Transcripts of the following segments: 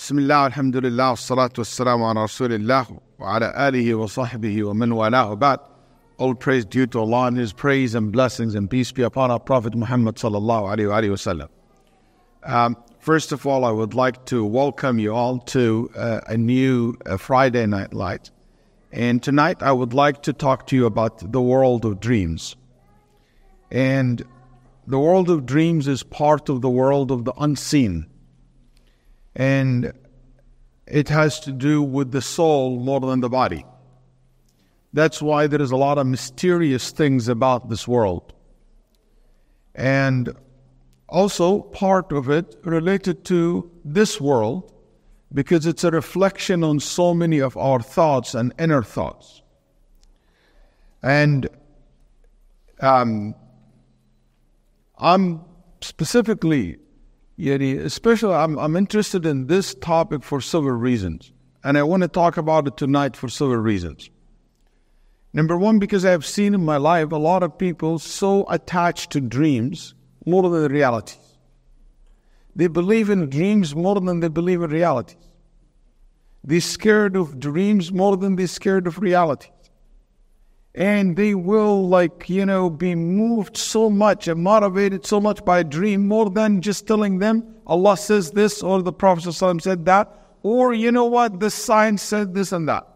بسم الله والحمد لله والصلاة والسلام على رسول الله وعلى آله وصحبه ومن والاه بعد All praise due to Allah and His praise and blessings and peace be upon our Prophet Muhammad sallallahu alayhi wa sallam. Um, first of all, I would like to welcome you all to uh, a new uh, Friday Night Light. And tonight I would like to talk to you about the world of dreams. And the world of dreams is part of the world of the unseen. And it has to do with the soul more than the body. That's why there is a lot of mysterious things about this world. And also, part of it related to this world, because it's a reflection on so many of our thoughts and inner thoughts. And um, I'm specifically, yani, especially, I'm, I'm interested in this topic for several reasons. And I want to talk about it tonight for several reasons. Number one, because I have seen in my life a lot of people so attached to dreams more than realities. They believe in dreams more than they believe in realities. They're scared of dreams more than they're scared of realities. And they will, like, you know, be moved so much and motivated so much by a dream more than just telling them Allah says this or the Prophet said that, or you know what, the science said this and that.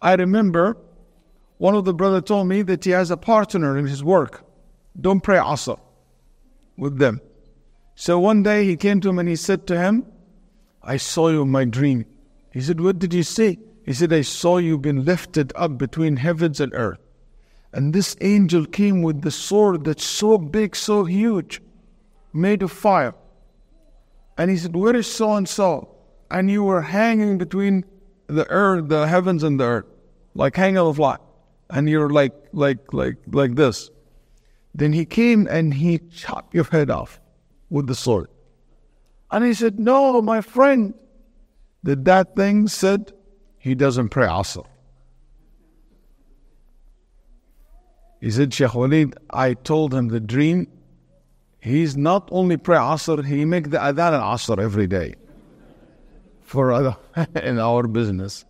I remember one of the brother told me that he has a partner in his work. Don't pray Asr with them. So one day he came to him and he said to him, I saw you in my dream. He said, What did you see? He said, I saw you being lifted up between heavens and earth. And this angel came with the sword that's so big, so huge, made of fire. And he said, Where is so and so? And you were hanging between the earth, the heavens and the earth, like hanging on a fly. And you're like, like, like, like this. Then he came and he chopped your head off with the sword. And he said, No, my friend. Did that thing said he doesn't pray Asr. He said, Sheikh Waleed, I told him the dream. He's not only pray Asr, he make the adhan al Asr every day for other, in our business.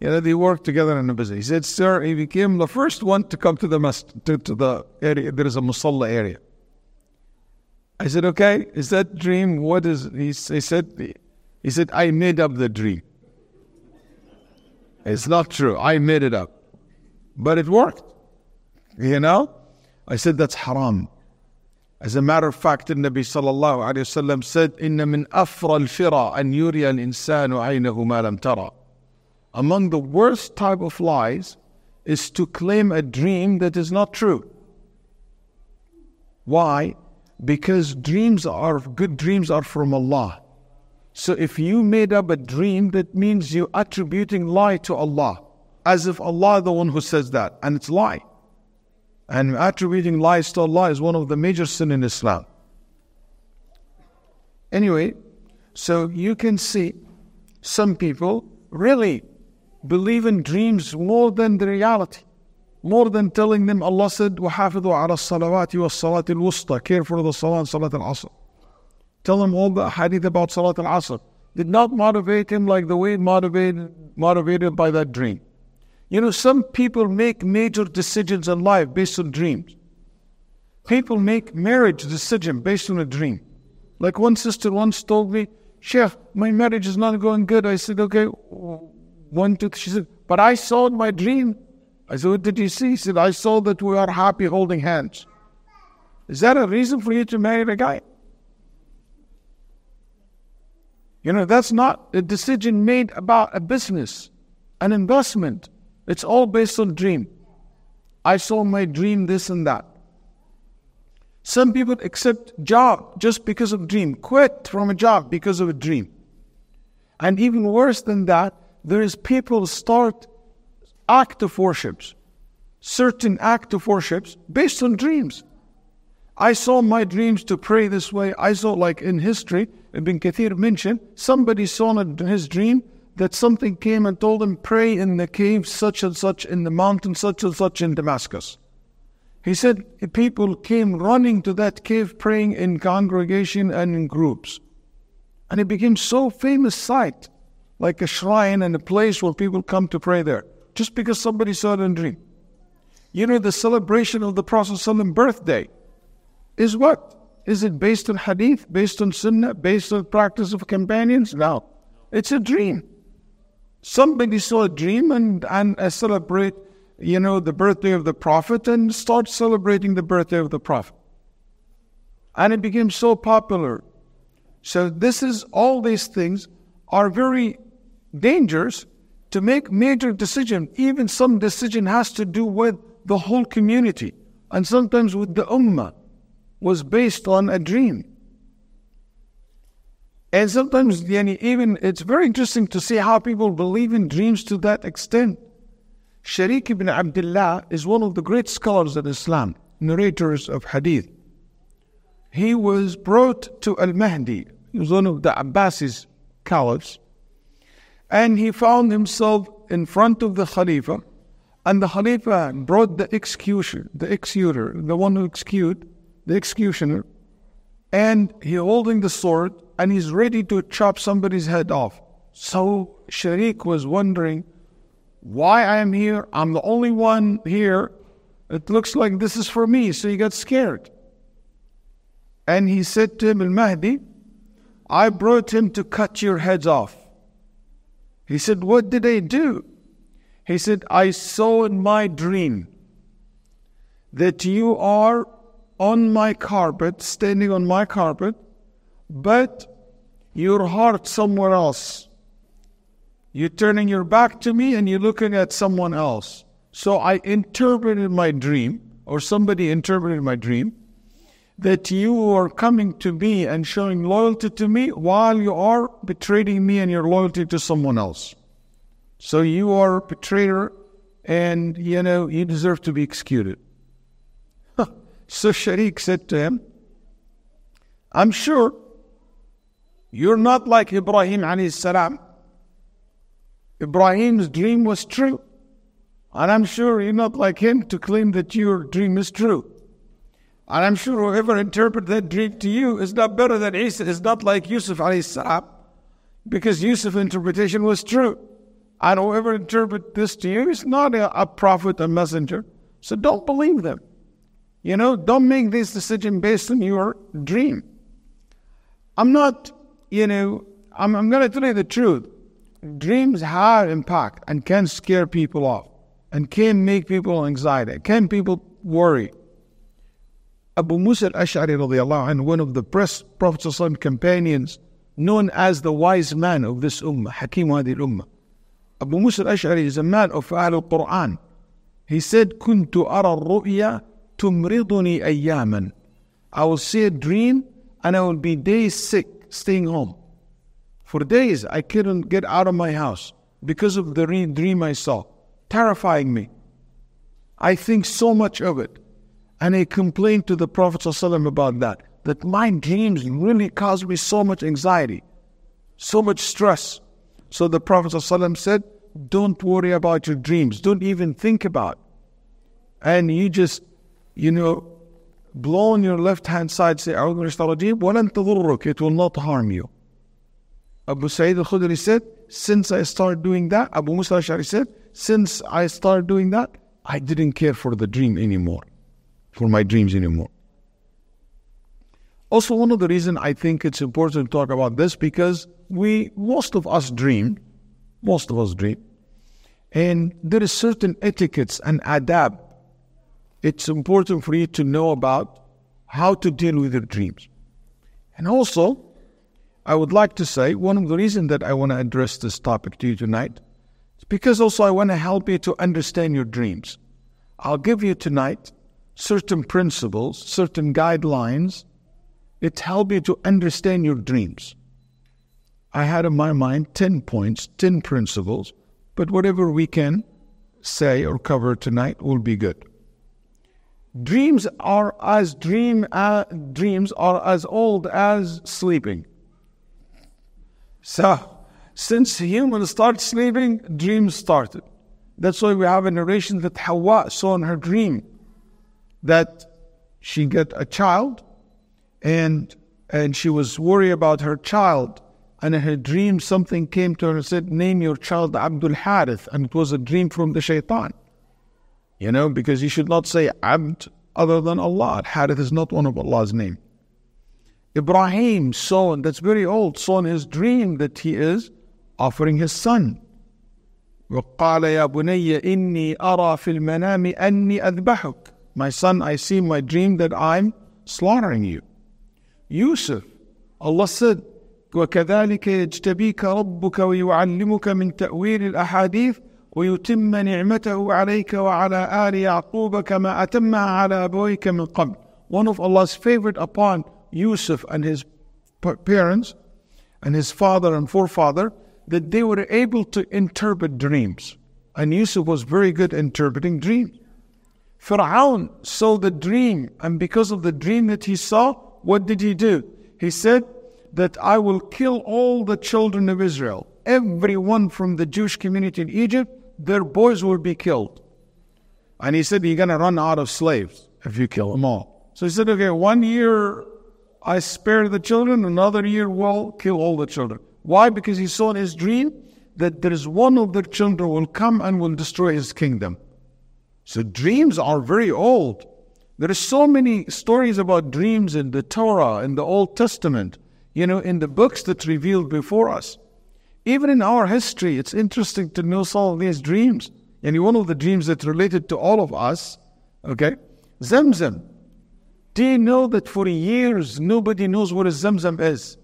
You know, they work together in the business. He said, Sir, he became the first one to come to the to, to the area. There is a musalla area. I said, Okay, is that dream? What is he, he said? He said, I made up the dream. It's not true. I made it up. But it worked. You know? I said, That's haram. As a matter of fact, the Nabi sallallahu alayhi said, Inna min afra al-fira an yuri al-insanu aynahu ma lam tara. Among the worst type of lies is to claim a dream that is not true. Why? Because dreams are good dreams are from Allah. So if you made up a dream, that means you're attributing lie to Allah, as if Allah the one who says that, and it's lie. And attributing lies to Allah is one of the major sin in Islam. Anyway, so you can see some people really believe in dreams more than the reality. More than telling them Allah said, وَحَافِظُوا عَلَى الصَّلَوَاتِ وَالصَّلَاةِ الْوُسْطَى Care for the salah and salat al-asr. Tell him all the hadith about salat al-asr. Did not motivate him like the way motivated, motivated by that dream. You know, some people make major decisions in life based on dreams. People make marriage decision based on a dream. Like one sister once told me, Sheikh, my marriage is not going good. I said, okay, one, two, she said, but I saw in my dream. I said, what did you see? She said, I saw that we are happy holding hands. Is that a reason for you to marry a guy? You know, that's not a decision made about a business, an investment. It's all based on dream. I saw my dream this and that. Some people accept job just because of dream, quit from a job because of a dream. And even worse than that, there is people start act of worships, certain act of worships based on dreams. I saw my dreams to pray this way. I saw, like in history, Ibn Kathir mentioned, somebody saw in his dream that something came and told him, pray in the cave such and such, in the mountain such and such in Damascus. He said people came running to that cave praying in congregation and in groups. And it became so famous sight, like a shrine and a place where people come to pray there, just because somebody saw it in a dream. You know, the celebration of the Prophet's birthday is what? Is it based on hadith, based on sunnah, based on practice of companions? No. It's a dream. Somebody saw a dream and, and uh, celebrate, you know, the birthday of the Prophet and start celebrating the birthday of the Prophet. And it became so popular. So this is all these things are very dangerous to make major decision. Even some decision has to do with the whole community and sometimes with the ummah was based on a dream. And sometimes, even it's very interesting to see how people believe in dreams to that extent. Sharik ibn Abdullah is one of the great scholars of Islam, narrators of hadith. He was brought to Al Mahdi, he was one of the Abbasid caliphs, and he found himself in front of the Khalifa, and the Khalifa brought the executioner, the executor, the one who executed, the executioner, and he holding the sword and he's ready to chop somebody's head off. So Sharik was wondering why I am here. I'm the only one here. It looks like this is for me. So he got scared. And he said to him, Al Mahdi, I brought him to cut your heads off. He said, What did I do? He said, I saw in my dream that you are on my carpet, standing on my carpet, but your heart somewhere else. You're turning your back to me and you're looking at someone else. So I interpreted my dream, or somebody interpreted my dream, that you are coming to me and showing loyalty to me while you are betraying me and your loyalty to someone else. So you are a betrayer and you know you deserve to be executed. So Sharik said to him, I'm sure you're not like Ibrahim alayhi salam. Ibrahim's dream was true. And I'm sure you're not like him to claim that your dream is true. And I'm sure whoever interpreted that dream to you is not better than Isa, is not like Yusuf alayhi salam, because Yusuf's interpretation was true. And whoever interpreted this to you is not a, a prophet, a messenger. So don't believe them. You know, don't make this decision based on your dream. I'm not, you know, I'm, I'm going to tell you the truth. Dreams have impact and can scare people off and can make people anxiety, can people worry. Abu Musa al-Ash'ari radiallahu anh, one of the Prophet's companions, known as the wise man of this ummah, Hakim Hadi ummah. Abu Musa al-Ash'ari is a man of Al-Quran. He said, كنت أرى الرؤيا تمرضني أياما I will see a dream and I will be days sick staying home. For days I couldn't get out of my house because of the dream I saw, terrifying me. I think so much of it. And I complained to the Prophet ﷺ about that, that my dreams really cause me so much anxiety, so much stress. So the Prophet ﷺ said, Don't worry about your dreams, don't even think about. It. And you just you know, blow on your left hand side, say, وَلَن تضرك, it will not harm you. Abu Sayyid al Khudri said, Since I started doing that, Abu Musa al-Ash'ari said, Since I started doing that, I didn't care for the dream anymore, for my dreams anymore. Also, one of the reasons I think it's important to talk about this because we, most of us dream, most of us dream, and there is certain etiquettes and adab it's important for you to know about how to deal with your dreams. And also, I would like to say one of the reasons that I want to address this topic to you tonight is because also I want to help you to understand your dreams. I'll give you tonight certain principles, certain guidelines that help you to understand your dreams. I had in my mind 10 points, 10 principles, but whatever we can say or cover tonight will be good. Dreams are as dream uh, dreams are as old as sleeping. So, since humans start sleeping, dreams started. That's why we have a narration that Hawa saw in her dream that she got a child and and she was worried about her child and in her dream something came to her and said, Name your child Abdul Harith. And it was a dream from the shaitan. You know, because you should not say abd other than Allah. Harith is not one of Allah's name. Ibrahim, son, that's very old, saw in his dream that he is offering his son. My son, I see in my dream that I'm slaughtering you. Yusuf, Allah said, وكذلك يجتبيك ربك ويعلمك من تأويل الأحاديث ويتم نعمته عليك وعلى آل يعقوب كما أتمها على أبويك من قبل. One of Allah's favorite upon Yusuf and his parents and his father and forefather that they were able to interpret dreams. And Yusuf was very good interpreting dreams. Fir'aun saw the dream, and because of the dream that he saw, what did he do? He said that I will kill all the children of Israel. Everyone from the Jewish community in Egypt, their boys will be killed. And he said, You're going to run out of slaves if you kill them all. So he said, Okay, one year I spare the children, another year will kill all the children. Why? Because he saw in his dream that there is one of their children will come and will destroy his kingdom. So dreams are very old. There are so many stories about dreams in the Torah, in the Old Testament, you know, in the books that revealed before us. Even in our history, it's interesting to know some of these dreams. And one of the dreams that related to all of us, okay, Zamzam. Do you know that for years nobody knows what a Zamzam is?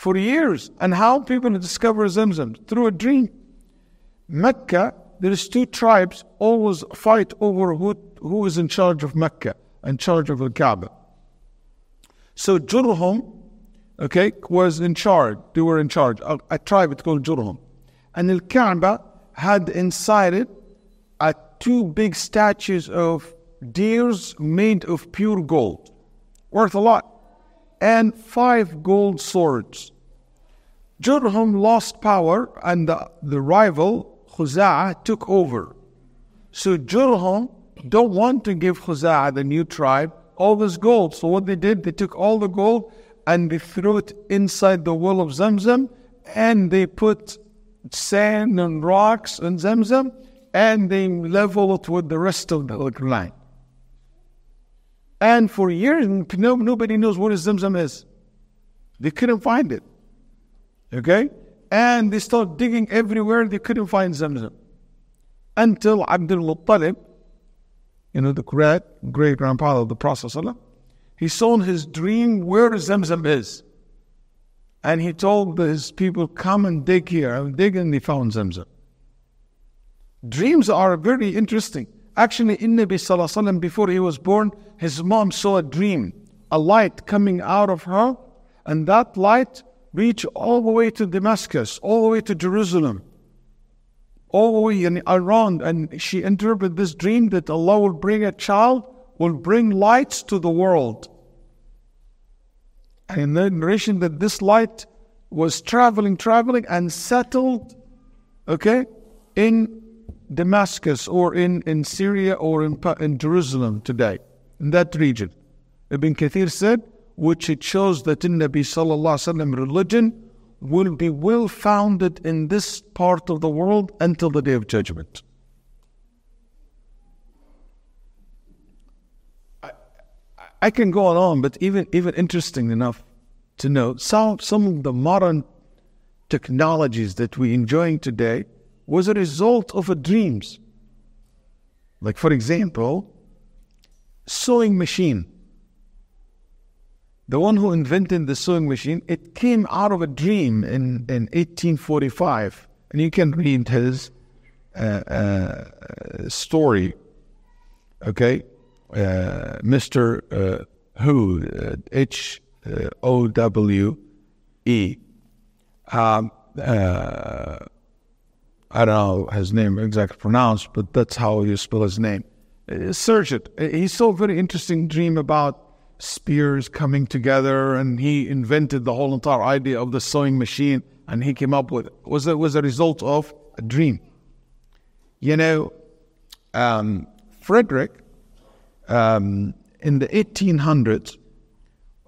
for years. And how people discover Zamzam? Through a dream. Mecca, there is two tribes always fight over who, who is in charge of Mecca, in charge of the Kaaba. So Jurhum, okay, was in charge. They were in charge. A, a tribe it's called Jurhum. And the Kaaba had inside it uh, two big statues of deers made of pure gold, worth a lot and five gold swords. Jurhum lost power and the, the rival Khuza'a took over. So Jurhum don't want to give Khuza'a, the new tribe, all this gold. So what they did, they took all the gold and they threw it inside the well of Zamzam and they put sand and rocks in Zamzam and they level it with the rest of the land. And for years, no, nobody knows what a Zamzam is. They couldn't find it. Okay? And they started digging everywhere, they couldn't find Zamzam. Until Abdul Muttalib, you know, the great great grandfather of the Prophet, he saw in his dream where Zamzam is. And he told his people, Come and dig here. And dig, and they found Zamzam. Dreams are very interesting. Actually, in Nabi Sallallahu before he was born, his mom saw a dream, a light coming out of her, and that light reached all the way to Damascus, all the way to Jerusalem, all the way and around. And she interpreted this dream that Allah will bring a child, will bring lights to the world. And in the narration that this light was traveling, traveling, and settled, okay, in Damascus or in, in Syria or in, in Jerusalem today, in that region. Ibn Kathir said, which it shows that in Nabi Sallallahu Alaihi Wasallam religion will be well founded in this part of the world until the day of judgment. I can go on, but even even interesting enough to know some some of the modern technologies that we're enjoying today was a result of a dreams. Like, for example, sewing machine. The one who invented the sewing machine, it came out of a dream in, in 1845. And you can read his uh, uh, story, okay? Uh, Mr. Uh, Who, uh, H O W E. Um, I don't know his name exactly pronounced, but that's how you spell his name. Search he saw a very interesting dream about spears coming together, and he invented the whole entire idea of the sewing machine, and he came up with it. Was it was a result of a dream. You know, um, Frederick um, in the 1800s,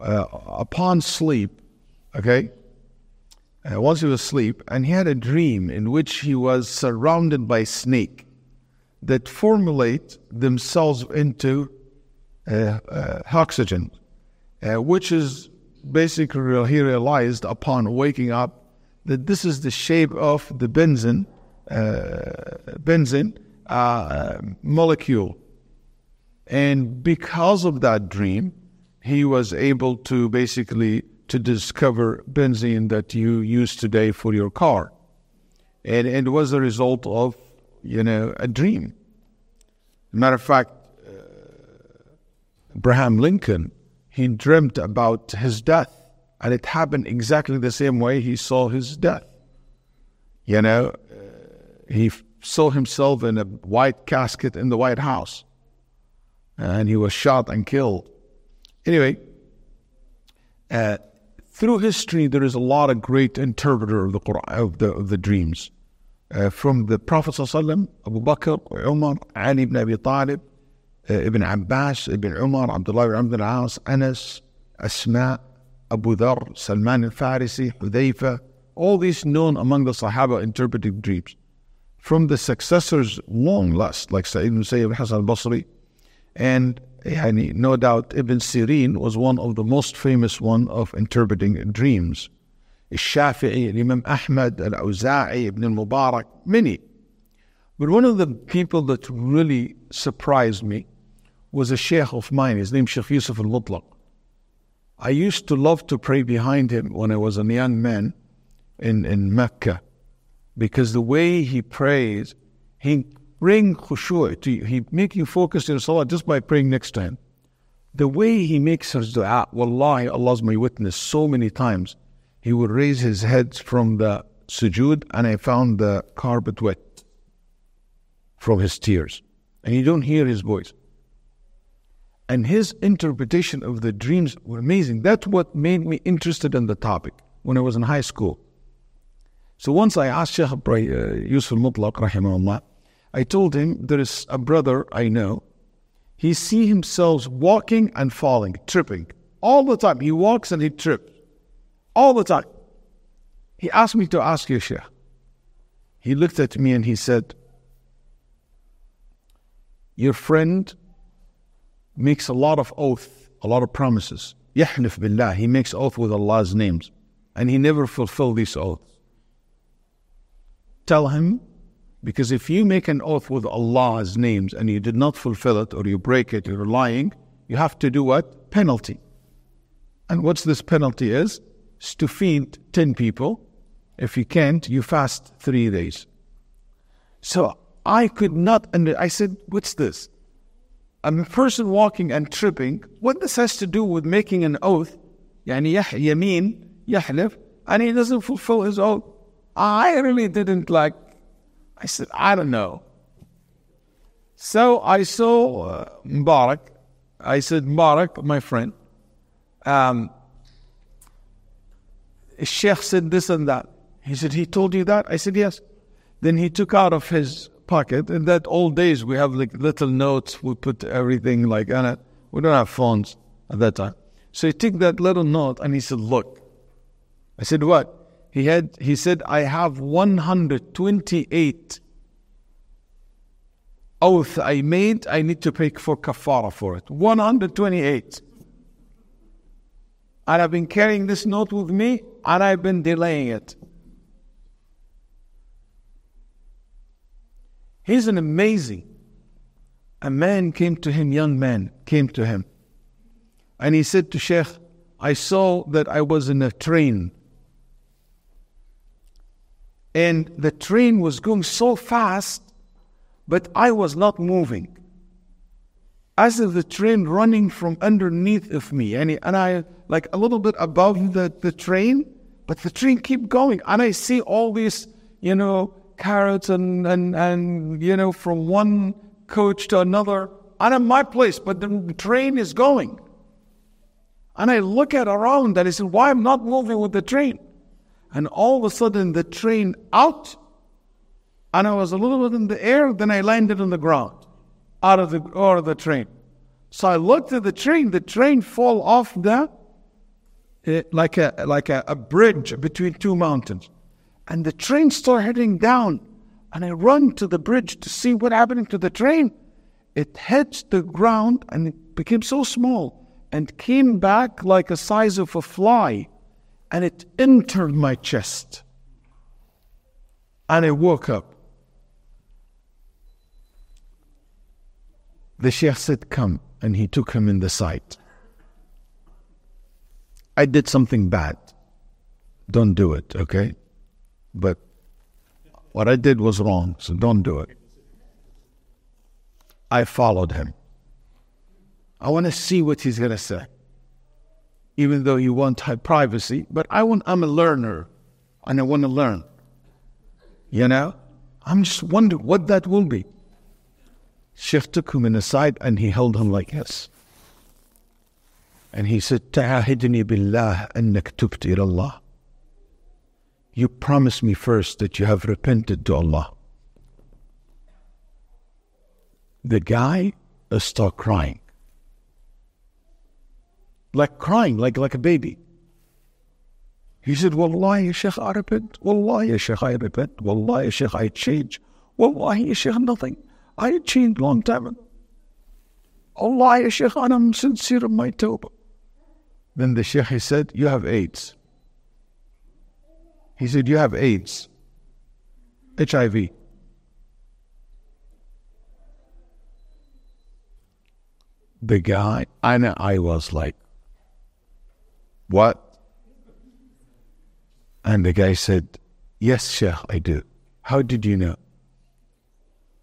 uh, upon sleep, okay, uh, once he was asleep, and he had a dream in which he was surrounded by snake that formulate themselves into uh, uh, oxygen, uh, which is basically he realized upon waking up that this is the shape of the benzene, uh, benzene molecule. And because of that dream, he was able to basically to discover benzene that you use today for your car. And, and it was a result of, you know, a dream. matter of fact, uh, Abraham Lincoln, he dreamt about his death. And it happened exactly the same way he saw his death. You know, uh, he saw himself in a white casket in the White House. And he was shot and killed. Anyway, uh, through history, there is a lot of great interpreter of the Quran, of the, of the dreams. Uh, from the Prophet Abu Bakr, Umar, Ali ibn Abi Talib, uh, Ibn Abbas, Ibn Umar, Abdullah ibn Abdul As, Anas, Asma, Abu Dhar, Salman al-Farisi, Hudayfa, all these known among the Sahaba interpreting dreams. From the successors, long list, like Sa'id ibn Sayyid Hassan al-Basri, and yani, no doubt Ibn Sirin was one of the most famous one of interpreting dreams. Shafi'i, Imam Ahmad, Al-Awza'i, Ibn al-Mubarak, many. But one of the people that really surprised me was a sheikh of mine. His name Sheikh Yusuf al-Mutlaq. I used to love to pray behind him when I was a young man in, in Mecca because the way he prays, he bring khushu' to you. He you focus in salah just by praying next to him. The way he makes his dua, wallahi, Allah's my witness, so many times, he would raise his head from the sujood and I found the carpet wet from his tears. And you don't hear his voice. And his interpretation of the dreams were amazing. That's what made me interested in the topic when I was in high school. So once I asked Shaykh uh, Yusuf Mutlaq, rahimahullah, I told him there is a brother I know. He see himself walking and falling, tripping all the time. He walks and he trips all the time. He asked me to ask you. He looked at me and he said, Your friend makes a lot of oath, a lot of promises. Yahlif billah, he makes oath with Allah's names, and he never fulfill these oaths. Tell him because if you make an oath with Allah's names and you did not fulfill it or you break it, you're lying, you have to do what? Penalty. And what's this penalty is? To feed 10 people. If you can't, you fast three days. So I could not, and I said, what's this? A person walking and tripping, what this has to do with making an oath, yani yameen, yahlif, and he doesn't fulfill his oath. I really didn't like I said, I don't know. So I saw uh, Mubarak. I said, Mubarak, my friend, um, Sheikh said this and that. He said, he told you that? I said, yes. Then he took out of his pocket, in that old days we have like little notes, we put everything like on it. We don't have phones at that time. So he took that little note and he said, look. I said, what? He had he said i have 128 oath i made. I need to pay for kafara for it. 128 and i've been carrying this note with me and i've been delaying it. He's an amazing a man came to him young man came to him. And he said to sheikh i saw that i was in a train and the train was going so fast, but I was not moving. As if the train running from underneath of me, and, and I like a little bit above the, the train, but the train keep going, and I see all these, you know, carrots and and and you know from one coach to another. I'm in my place, but the train is going. And I look at around and I said, why am not moving with the train? And all of a sudden the train out, and I was a little bit in the air, then I landed on the ground, out of the out of the train. So I looked at the train, the train fall off the uh, like a like a, a bridge between two mountains, and the train started heading down, and I run to the bridge to see what happening to the train. It hit the ground and it became so small and came back like a size of a fly, and it entered my chest, and I woke up. The Sheikh said, Come. And he took him in the sight. I did something bad. Don't do it, okay? But what I did was wrong, so don't do it. I followed him. I want to see what he's going to say even though you want to have privacy. But I want, I'm a learner and I want to learn. You know? I'm just wondering what that will be. Sheikh took him in aside and he held him like this. And he said, Ta'ahidni billah annak tubt Allah. You promise me first that you have repented to Allah. The guy uh, started crying. Like crying, like, like a baby. He said, Wallahi, ya Sheikh, I repent. Wallahi, ya Sheikh, I repent. Wallahi, ya Sheikh, I change. Wallahi, Sheikh, nothing. I changed long time ago. Allah, Sheikh, I'm sincere in my tawbah. Then the Sheikh he said, You have AIDS. He said, You have AIDS. HIV. The guy, and I was like, What? And the guy said, Yes, Sheikh, I do. How did you know?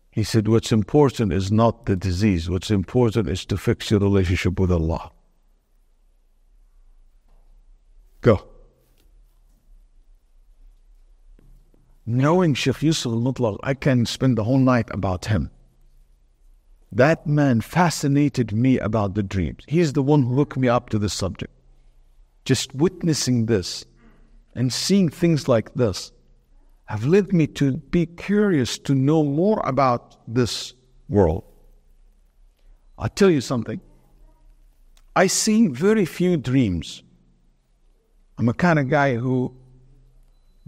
He said, What's important is not the disease, what's important is to fix your relationship with Allah. Go. Knowing Sheikh Yusuf al Mutlaq, I can spend the whole night about him. That man fascinated me about the dreams. He's the one who hooked me up to this subject. Just witnessing this and seeing things like this have led me to be curious to know more about this world. I'll tell you something. I see very few dreams. I'm a kind of guy who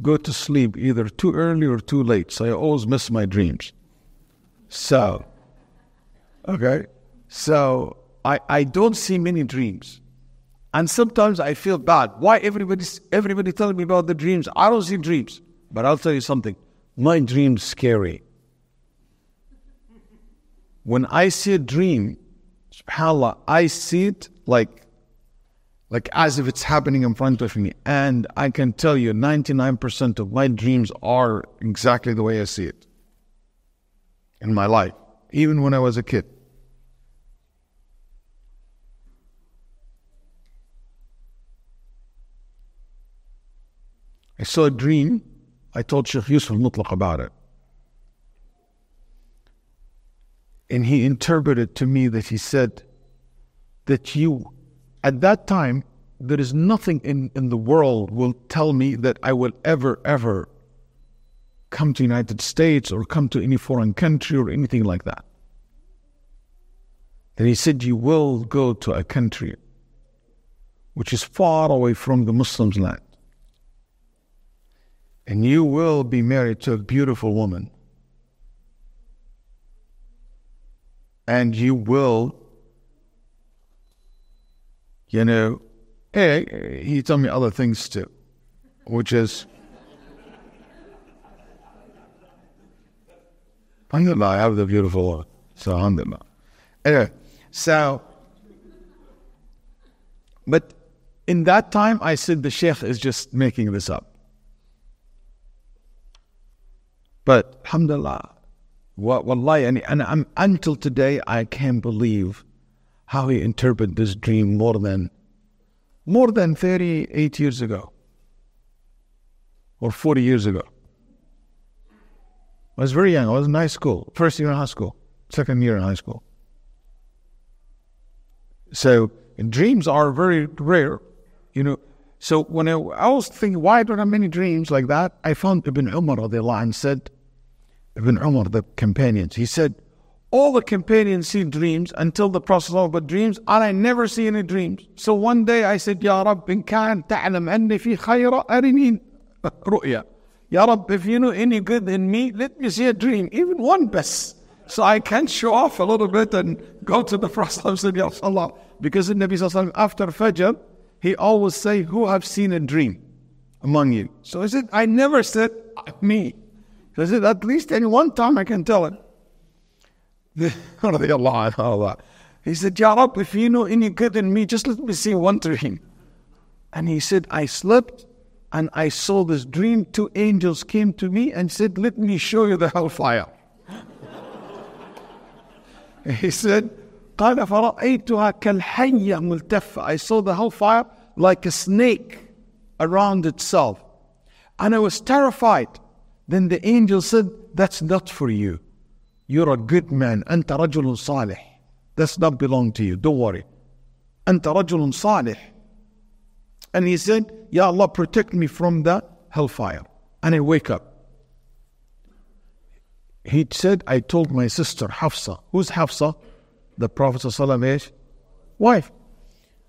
go to sleep either too early or too late, so I always miss my dreams. So, okay, so I, I don't see many dreams. And sometimes I feel bad. Why everybody's everybody telling me about the dreams? I don't see dreams. But I'll tell you something my dream's scary. When I see a dream, subhanAllah, I see it like, like as if it's happening in front of me. And I can tell you 99% of my dreams are exactly the way I see it in my life, even when I was a kid. I saw a dream I told Sheikh Yusuf Mutlaq about it. And he interpreted to me that he said that you, at that time, there is nothing in, in the world will tell me that I will ever, ever come to United States or come to any foreign country or anything like that. Then he said, You will go to a country which is far away from the Muslims' land and you will be married to a beautiful woman. And you will, you know, hey, he told me other things too, which is, i'm alhamdulillah, I have the beautiful woman. So, alhamdulillah. Anyway, so, but in that time, I said the sheikh is just making this up. But alhamdulillah, wallahi, and, and I'm, until today, I can't believe how he interpreted this dream more than more than 38 years ago or 40 years ago. I was very young. I was in high school, first year in high school, second year in high school. So dreams are very rare, you know. So when I, I was thinking, why don't I have many dreams like that? I found Ibn Umar and said, Ibn Umar, the companions, he said, all the companions see dreams until the Prophet about dreams, and I never see any dreams. So one day I said, Ya Rab, in kan ta'lam anni fi khayra arini ru'ya. Ya Rab, if you know any good in me, let me see a dream, even one best. So I can show off a little bit and go to the Prophet and Ya. Because the Nabi Sallallahu after Fajr, he always say, who have seen a dream among you? So I said, I never said me. So I said, at least any one time I can tell it. he said, Ya Rab, if you know any good in me, just let me see one dream. And he said, I slept and I saw this dream. Two angels came to me and said, Let me show you the hellfire. he said, قال فرأيتها كالحية ملتفة. I saw the hellfire like a snake around itself. And I was terrified. Then the angel said, That's not for you. You're a good man. أنت رجل صالح. Does not belong to you. Don't worry. أنت رجل صالح. And he said, Ya Allah, protect me from the hellfire. And I wake up. He said, I told my sister Hafsa. Who's Hafsa? The Prophet ﷺ's wife.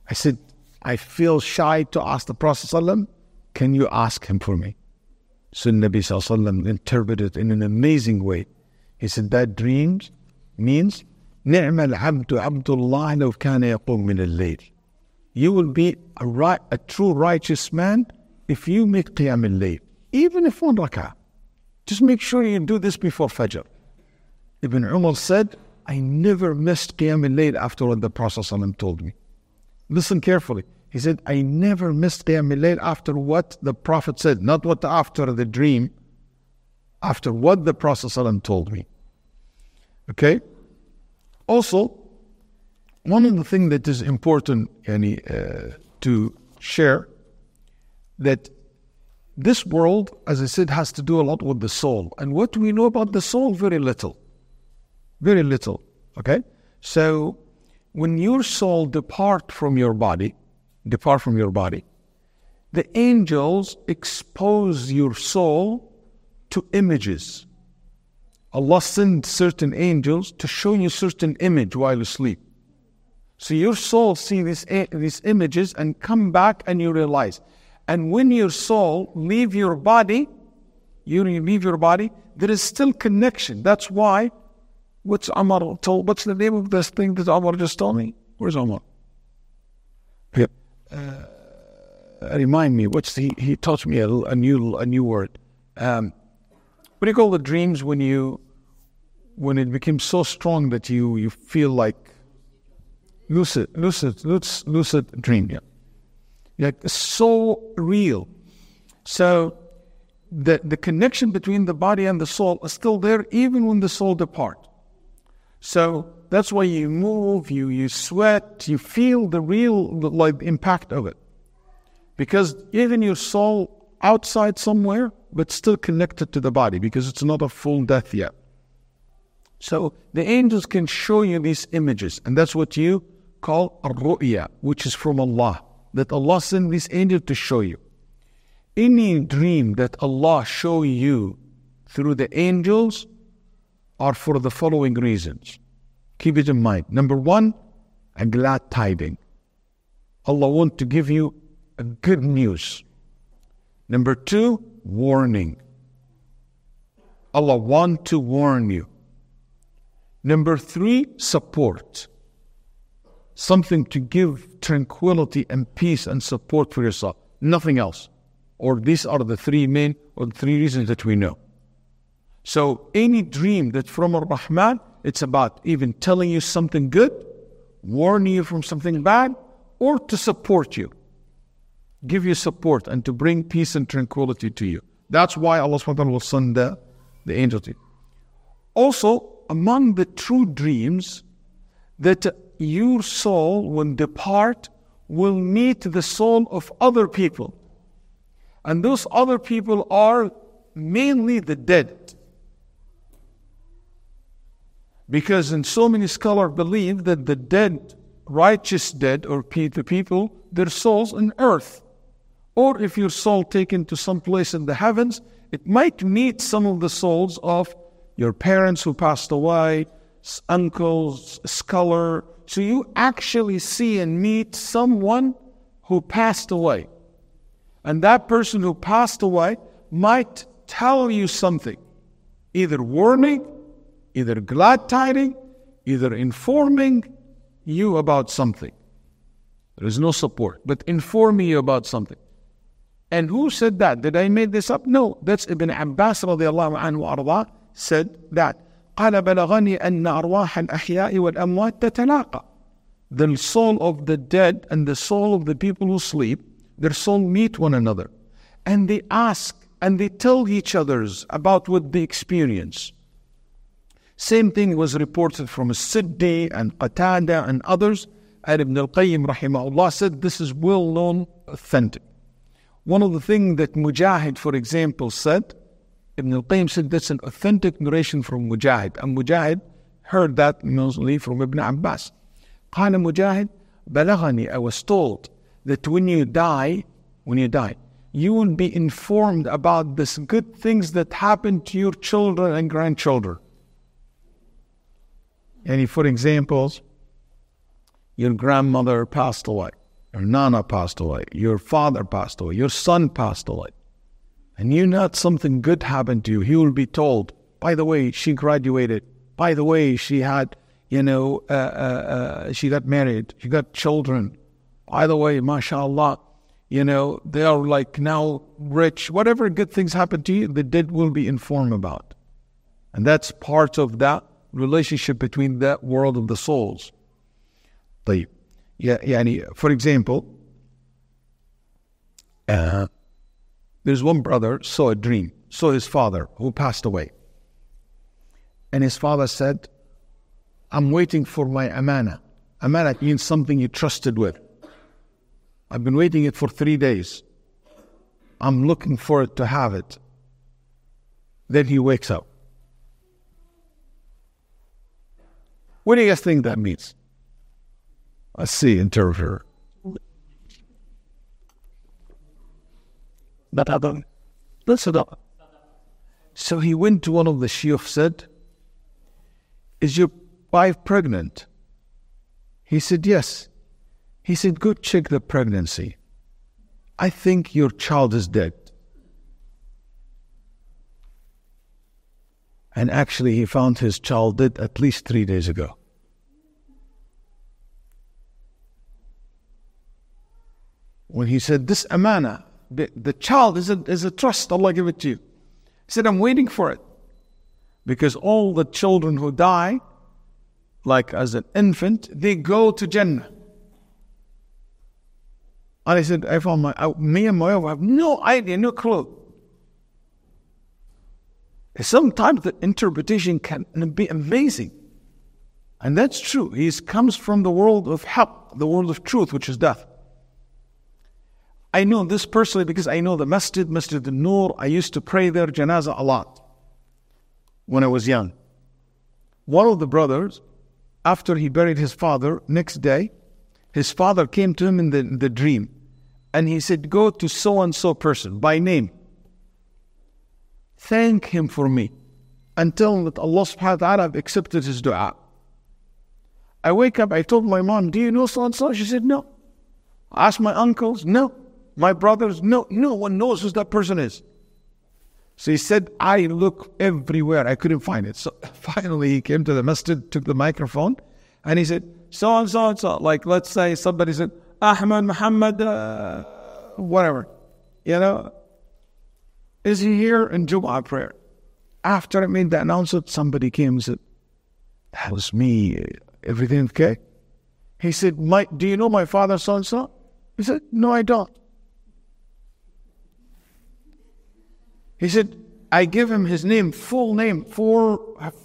I said, I feel shy to ask the Prophet ﷺ, can you ask him for me? So Nabi ﷺ interpreted in an amazing way. He said that dreams means نعم العبد عبد الله لو كان يقوم من الليل. You will be a, right, a true righteous man if you make qiyam al-layl, even if one rak'ah. Just make sure you do this before Fajr. Ibn Umar said, I never missed qiyam al-layl after what the Prophet ﷺ told me. Listen carefully. He said, I never missed qiyam al-layl after what the Prophet said, not what after the dream, after what the Prophet ﷺ told me. Okay? Also, one of the things that is important yani, uh, to share that this world, as I said, has to do a lot with the soul. And what we know about the soul, very little. Very little. Okay? So when your soul depart from your body, depart from your body, the angels expose your soul to images. Allah sent certain angels to show you certain image while you sleep. So your soul see these, these images and come back and you realize. And when your soul leave your body, you leave your body, there is still connection. That's why, what's Amar told, what's the name of this thing that Amar just told me? Where's Amar? Yeah. Uh, remind me, what's the, he taught me a, a new, a new word. Um, what do you call the dreams when you when it becomes so strong that you you feel like lucid lucid lucid, lucid dream yeah like so real so the the connection between the body and the soul is still there even when the soul depart so that's why you move you you sweat you feel the real like impact of it because even your soul outside somewhere but still connected to the body because it's not a full death yet. So the angels can show you these images, and that's what you call ru'ya, which is from Allah. That Allah sent these angels to show you. Any dream that Allah show you through the angels are for the following reasons. Keep it in mind. Number one, a glad tiding. Allah want to give you a good news. Number two, warning. Allah want to warn you. Number three, support. Something to give tranquility and peace and support for yourself. Nothing else. Or these are the three main or three reasons that we know. So any dream that from Ar-Rahman, it's about even telling you something good, warning you from something bad, or to support you give you support and to bring peace and tranquility to you. That's why Allah subhanahu wa ta'ala will send the, the angel to you. Also, among the true dreams, that your soul, when depart, will meet the soul of other people. And those other people are mainly the dead. Because in so many scholars believe that the dead, righteous dead, or the people, their souls in earth. Or if your soul taken to some place in the heavens, it might meet some of the souls of your parents who passed away, uncles, scholar. So you actually see and meet someone who passed away. And that person who passed away might tell you something, either warning, either glad tiding, either informing you about something. There is no support, but informing you about something. And who said that? Did I make this up? No, that's Ibn Abbas radiallahu anhu arda said that. قال بلغني أن أرواح الأحياء والأموات تتلاقى. The soul of the dead and the soul of the people who sleep, their soul meet one another. And they ask and they tell each others about what they experience. Same thing was reported from Suddi and Qatada and others. And Ibn al-Qayyim rahimahullah said this is well known, authentic. One of the things that Mujahid, for example, said, Ibn al-Qayyim said that's an authentic narration from Mujahid. And Mujahid heard that mostly from Ibn Abbas. قال Mujahid بلغني I was told that when you die, when you die, you will be informed about these good things that happened to your children and grandchildren and for examples your grandmother passed away your nana passed away, your father passed away, your son passed away, and you know something good happened to you, he will be told, by the way, she graduated. By the way, she had, you know, uh, uh, uh, she got married, she got children. By the way, mashallah, you know, they are like now rich. Whatever good things happen to you, the dead will be informed about. And that's part of that relationship between that world of the souls. طيب يعني for example uh, there's one brother saw a dream saw his father who passed away and his father said I'm waiting for my amana amana means something you trusted with I've been waiting it for three days I'm looking for it to have it then he wakes up What do you guys think that means I see interpreter. That other. Listen up. So he went to one of the shuyukh, said, Is your wife pregnant? He said, Yes. He said, Go check the pregnancy. I think your child is dead. And actually, he found his child dead at least three days ago. when he said, This amana, the, the child is a, is a trust, Allah give it to you. He said, I'm waiting for it. Because all the children who die, like as an infant, they go to Jannah. And I said, I found my, I, me and my wife have no idea, no clue. Sometimes the interpretation can be amazing. And that's true. He comes from the world of haqq, the world of truth, which is death. I know this personally because I know the masjid, Masjid al-Nur. I used to pray there janazah a lot when I was young. One of the brothers, after he buried his father, next day, his father came to him in the, in the dream and he said, Go to so and so person by name. Thank him for me and tell him that Allah subhanahu wa ta'ala accepted his dua. I wake up, I told my mom, Do you know so and so? She said, No. I asked my uncles, No my brothers, no, no one knows who that person is. So he said, I look everywhere. I couldn't find it. So finally he came to the masjid, took the microphone, and he said, so and so and so. Like, let's say somebody said, Ahmed Muhammad, uh, whatever. You know, is he here in Jum'ah prayer? After I made the announcement, somebody came and said, that was me. Everything okay? He said, my, do you know my father so and so? He said, no, I don't. He said, I give him his name, full name, for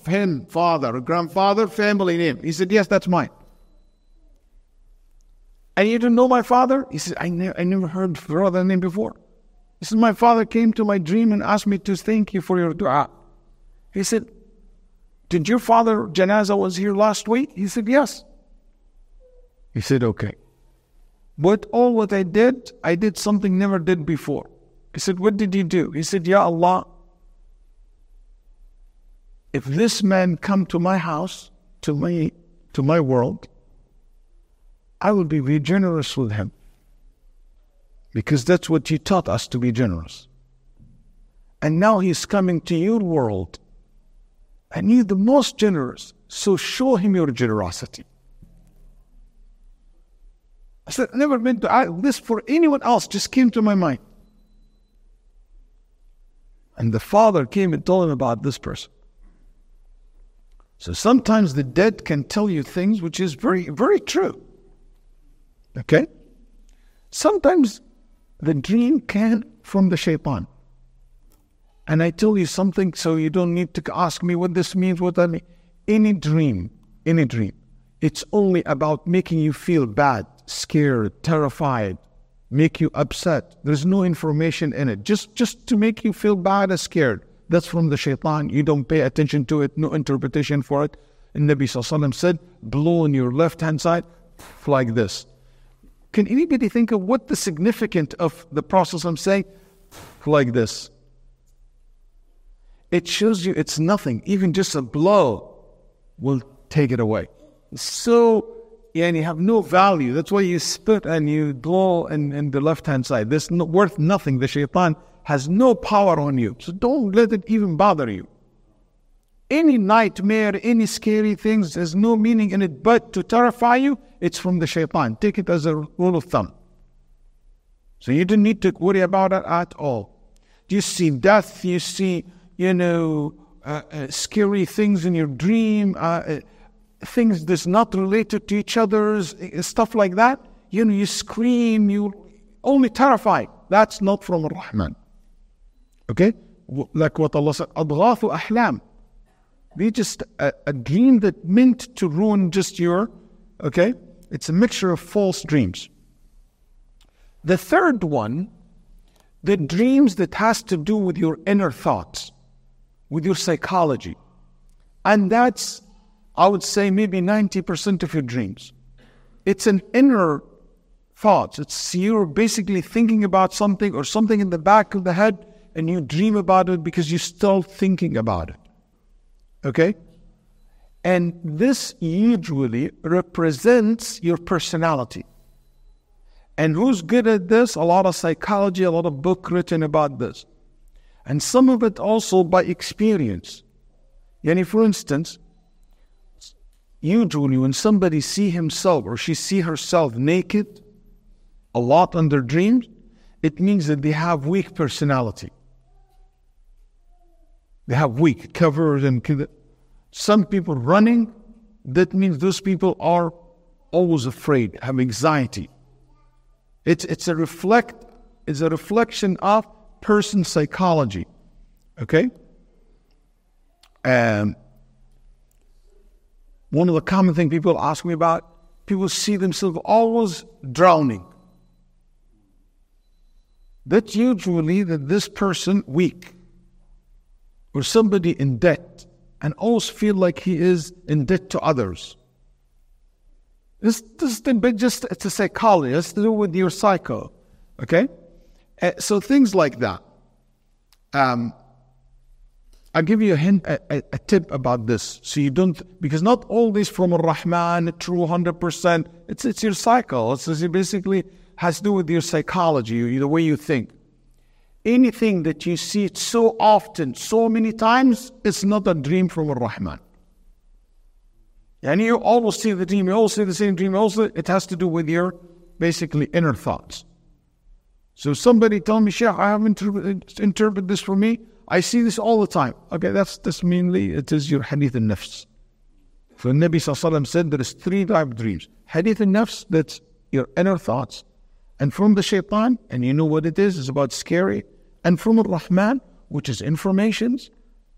him, father, grandfather, family name. He said, Yes, that's mine. And you don't know my father? He said, I, ne- I never heard father name before. He said, My father came to my dream and asked me to thank you for your dua. He said, Did your father, Janaza, was here last week? He said, Yes. He said, Okay. But all what I did, I did something never did before. He said, What did you do? He said, Ya Allah, if this man come to my house to my to my world, I will be very generous with him. Because that's what he taught us to be generous. And now he's coming to your world. And you're the most generous. So show him your generosity. I said, I never meant to ask this for anyone else, just came to my mind. And the father came and told him about this person. So sometimes the dead can tell you things which is very, very true. Okay? Sometimes the dream came from the shaitan. And I tell you something so you don't need to ask me what this means, what that means. Any dream, any dream, it's only about making you feel bad, scared, terrified, make you upset. There's no information in it. Just just to make you feel bad and scared. That's from the shaitan. You don't pay attention to it, no interpretation for it. And Nabi Sallallahu said, blow on your left hand side like this. Can anybody think of what the significance of the process I'm saying? Like this. It shows you it's nothing. Even just a blow will take it away. So, yeah, and you have no value. That's why you spit and you blow in, in the left hand side. This no, worth nothing. The shaitan has no power on you. So don't let it even bother you Any nightmare, any scary things, there's no meaning in it but to terrify you, it's from the shaitan. Take it as a rule of thumb. So you don't need to worry about it at all. You see death, you see you know, uh, uh, scary things in your dream, uh, uh things that's not related to each other's, uh, stuff like that, you know, you scream, you only terrified. That's not from Ar-Rahman. Okay? Like what Allah said, أضغاث أحلام. they just a, a dream that meant to ruin just your, okay? It's a mixture of false dreams. The third one, the dreams that has to do with your inner thoughts with your psychology. And that's, I would say, maybe 90% of your dreams. It's an inner thoughts. It's you're basically thinking about something or something in the back of the head and you dream about it because you're still thinking about it. Okay? And this usually represents your personality. And who's good at this? A lot of psychology, a lot of book written about this and some of it also by experience. Yani for instance, usually when somebody see himself or she see herself naked a lot in their dreams, it means that they have weak personality. They have weak covered and some people running, that means those people are always afraid, have anxiety. It's it's a reflect it's a reflection of person psychology. Okay? And one of the common things people ask me about, people see themselves always drowning. That's usually that this person weak or somebody in debt and always feel like he is in debt to others. This, this is just it's a psychology. It's to do with your psycho. Okay? Uh, so things like that. Um, I'll give you a hint, a, a, a, tip about this, so you don't, because not all this from Rahman, true 100%. It's it's your cycle. It's, it basically has to do with your psychology, the way you think. Anything that you see it so often, so many times, it's not a dream from Rahman. And you always see the dream, you always see the same dream, also it has to do with your basically inner thoughts. So somebody tell me, Sheikh, I have interpreted interpret this for me. I see this all the time. Okay, that's that's mainly it is your hadith and nafs. So Nabi Sallallahu said there is three type of dreams. Hadith and nafs, that's your inner thoughts. And from the shaitan, and you know what it is, it's about scary And from Ar-Rahman, which is informations,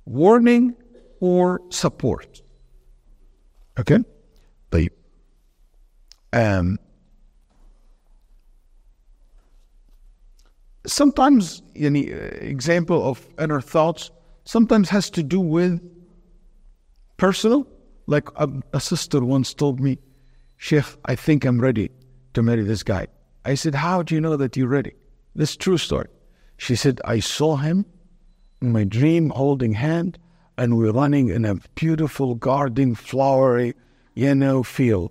warning, or support. Okay? طيب. Um, sometimes any example of inner thoughts sometimes has to do with personal like a, a, sister once told me sheikh i think i'm ready to marry this guy i said how do you know that you're ready this true story she said i saw him in my dream holding hand and we're running in a beautiful garden, flowery, you know, field.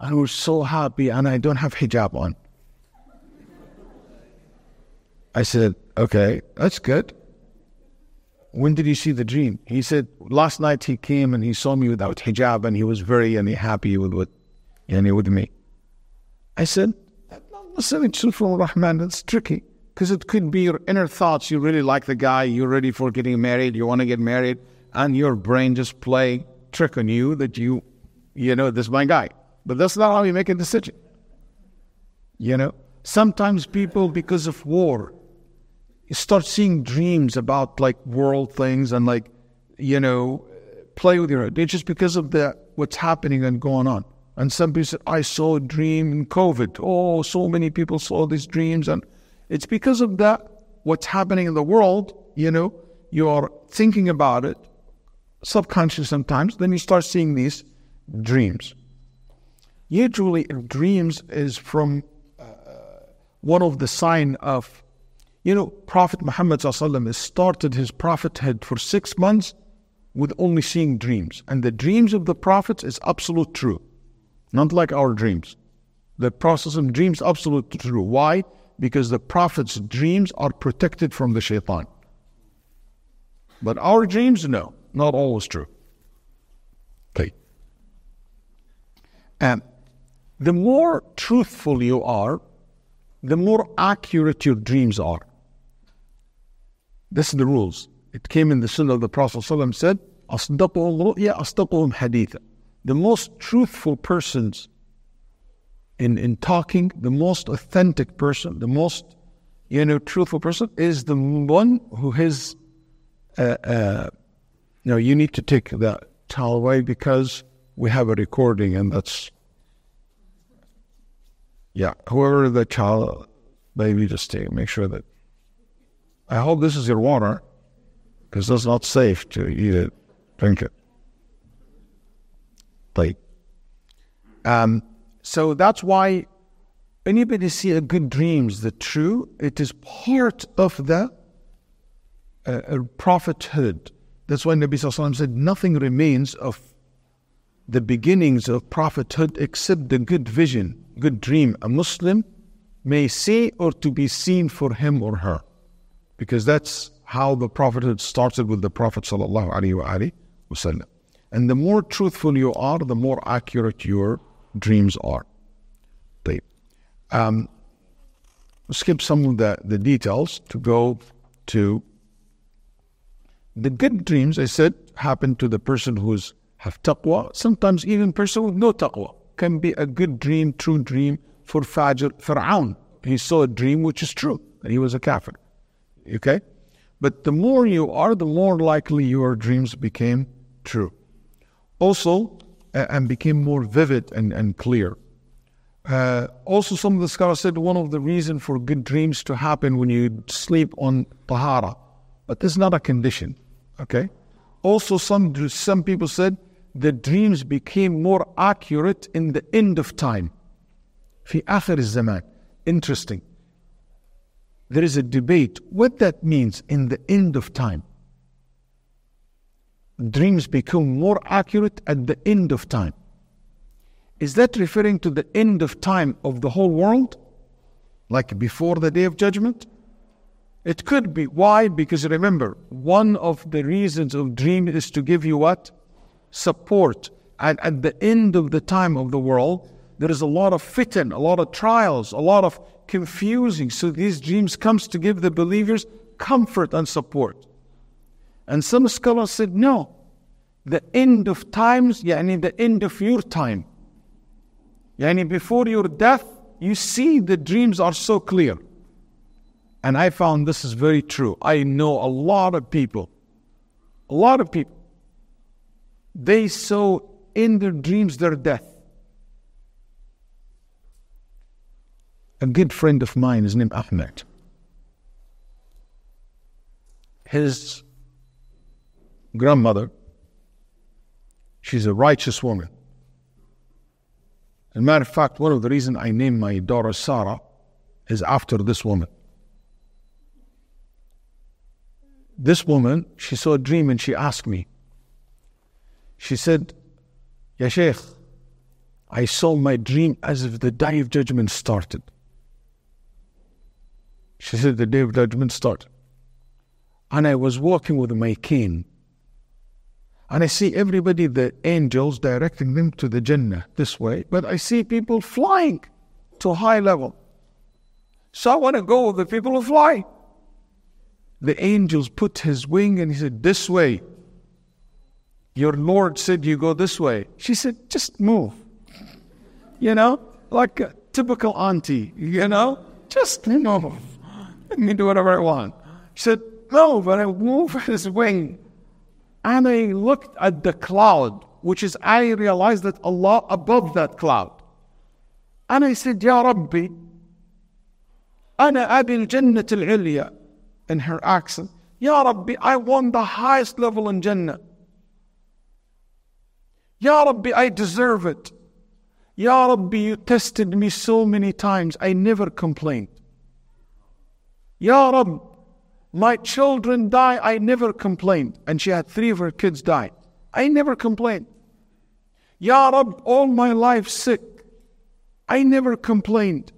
And we're so happy, and I don't have hijab on. I said, okay, that's good. When did you see the dream? He said, last night he came and he saw me without hijab and he was very and happy with what, yani, with me. I said, listen, it's from Rahman, it's tricky because it could be your inner thoughts. You really like the guy, you're ready for getting married, you want to get married, and your brain just play trick on you that you, you know, this is my guy. But that's not how you make a decision. You know, sometimes people, because of war, you start seeing dreams about like world things and like, you know, play with your head. It's just because of the what's happening and going on. And some people said, I saw a dream in COVID. Oh, so many people saw these dreams. And it's because of that, what's happening in the world, you know, you are thinking about it, subconscious sometimes, then you start seeing these dreams. Usually, dreams is from uh, one of the sign of you know, Prophet Muhammad started his prophethood for six months with only seeing dreams. And the dreams of the prophets is absolute true, not like our dreams. The process of dreams absolute true. Why? Because the prophet's dreams are protected from the shaitan. But our dreams, no, not always true. Okay. And the more truthful you are, the more accurate your dreams are. This is the rules. It came in the Sunnah of the Prophet ﷺ said, أصدقهم رؤيا أصدقهم حديثا. The most truthful persons in, in talking, the most authentic person, the most you know truthful person is the one who has uh, uh, know you need to take that towel away because we have a recording and that's yeah whoever the child maybe just take make sure that I hope this is your water because it's not safe to eat it, drink it. Like, um, so that's why anybody see a good dreams, the true, it is part of the uh, prophethood. That's why Nabi Sallallahu said, nothing remains of the beginnings of prophethood except the good vision, good dream a Muslim may see or to be seen for him or her because that's how the prophethood started with the Prophet sallallahu alaihi wasallam. And the more truthful you are, the more accurate your dreams are. Um, skip some of the, the details to go to the good dreams. I said happen to the person who's have taqwa. Sometimes even person with no taqwa can be a good dream, true dream for Fajr Fir'aun. He saw a dream which is true, and he was a kafir. Okay? But the more you are, the more likely your dreams became true. Also, and became more vivid and, and clear. Uh, also, some of the scholars said one of the reasons for good dreams to happen when you sleep on tahara, but this is not a condition. Okay. Also, some some people said the dreams became more accurate in the end of time. في آخر الزمان. Interesting there is a debate what that means in the end of time. Dreams become more accurate at the end of time. Is that referring to the end of time of the whole world? Like before the day of judgment? It could be. Why? Because remember, one of the reasons of dream is to give you what? Support. And at the end of the time of the world, there is a lot of fitan, a lot of trials, a lot of confusing. So these dreams comes to give the believers comfort and support. And some scholars said, no, the end of times, yani the end of your time. Yani before your death, you see the dreams are so clear. And I found this is very true. I know a lot of people, a lot of people, they saw in their dreams their death. a good friend of mine, his name Ahmed. His grandmother, she's a righteous woman. As a matter of fact, one of the reasons I named my daughter Sarah is after this woman. this woman, she saw a dream and she asked me. She said, Ya Sheikh, I saw my dream as if the day of judgment started. She said, The day of judgment started. And I was walking with my cane. And I see everybody, the angels, directing them to the Jannah this way. But I see people flying to a high level. So I want to go with the people who fly. The angels put his wing and he said, This way. Your Lord said you go this way. She said, Just move. You know, like a typical auntie, you know, just move. Let me do whatever I want. She said, No, but I move his wing. And I looked at the cloud, which is, I realized that Allah above that cloud. And I said, Ya Rabbi, أنا أبي الجنة العليا in her accent. Ya Rabbi, I want the highest level in Jannah. Ya Rabbi, I deserve it. Ya Rabbi, you tested me so many times, I never complained. Ya Rabbi, my children die, I never complained. And she had three of her kids die. I never complained. Ya Rabbi, all my life sick. I never complained.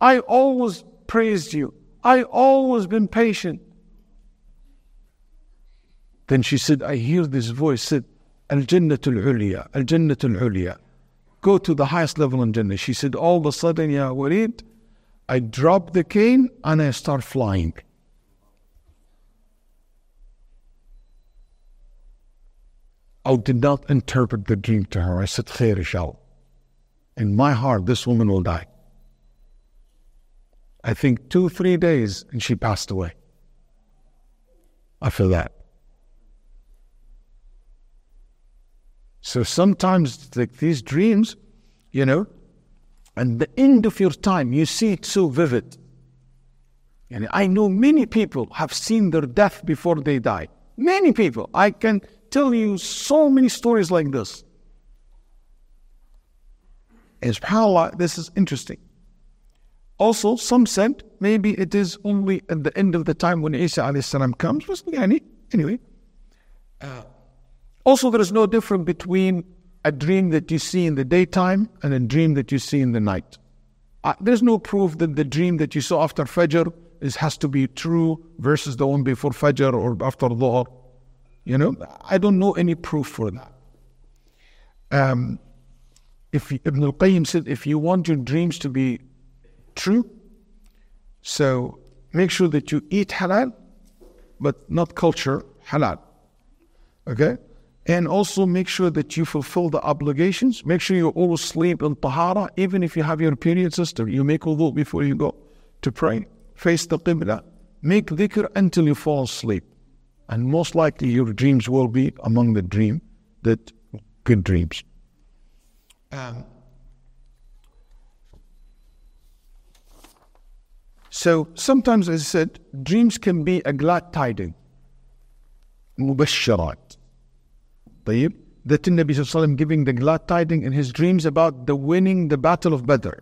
I always praised you. I always been patient. Then she said, I hear this voice said, Al Jannatul Uliya, Al Jannatul Uliya. Go to the highest level in Jannah. She said, all of a sudden, Ya Waleed, I drop the cane and I start flying. I did not interpret the dream to her. I said, Khair inshallah. In my heart, this woman will die. I think two, three days, and she passed away. After that. So sometimes like these dreams, you know, and the end of your time, you see it so vivid. And I know many people have seen their death before they die. Many people. I can tell you so many stories like this. And subhanAllah, this is interesting. Also, some said maybe it is only at the end of the time when Isa salam comes. Anyway, uh, also there is no difference between a dream that you see in the daytime and a dream that you see in the night. Uh, there's no proof that the dream that you saw after Fajr is, has to be true versus the one before Fajr or after Dhuhr. You know, I don't know any proof for that. Um, if Ibn al-Qayyim said, if you want your dreams to be true. So make sure that you eat halal, but not culture halal. Okay? And also make sure that you fulfill the obligations. Make sure you always sleep in tahara, even if you have your period sister. You make wudu before you go to pray. Face the qibla. Make dhikr until you fall asleep. And most likely your dreams will be among the dream that good dreams. Um, So sometimes, as I said, dreams can be a glad tiding. مبشرات. طيب? That the Nabi Sallallahu giving the glad tiding in his dreams about the winning the battle of Badr.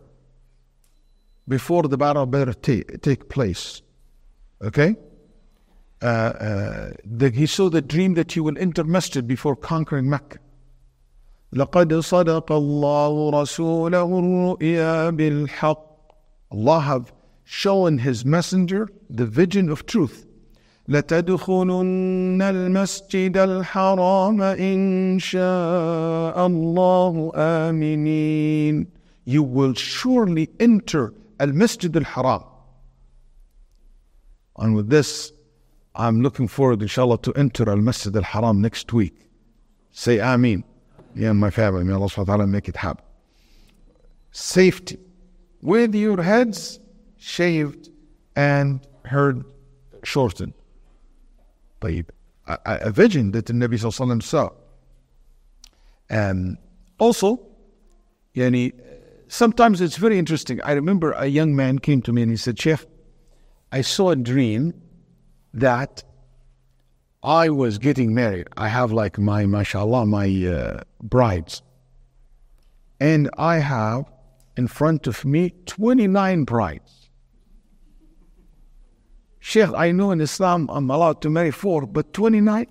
Before the battle of Badr take, take place. Okay? Uh, uh, the, he saw the dream that he will enter masjid before conquering Mecca. لقد صدق الله رسوله الرؤيا بالحق Allah have showing his messenger the vision of truth. لتدخلن المسجد الحرام إن شاء الله آمنين You will surely enter al-Masjid al-Haram. And with this, I'm looking forward, inshallah, to enter al-Masjid al-Haram next week. Say Ameen. Yeah, my family, may Allah subhanahu wa ta'ala make it happen. Safety. With your heads shaved and heard shortened. طيب a, a vision that the Nabi Sallallahu saw. And also, yani, sometimes it's very interesting. I remember a young man came to me and he said, Chef, I saw a dream that I was getting married. I have like my, mashallah, my uh, brides. And I have in front of me 29 brides. Sheikh, I know in Islam I'm allowed to marry four, but 29?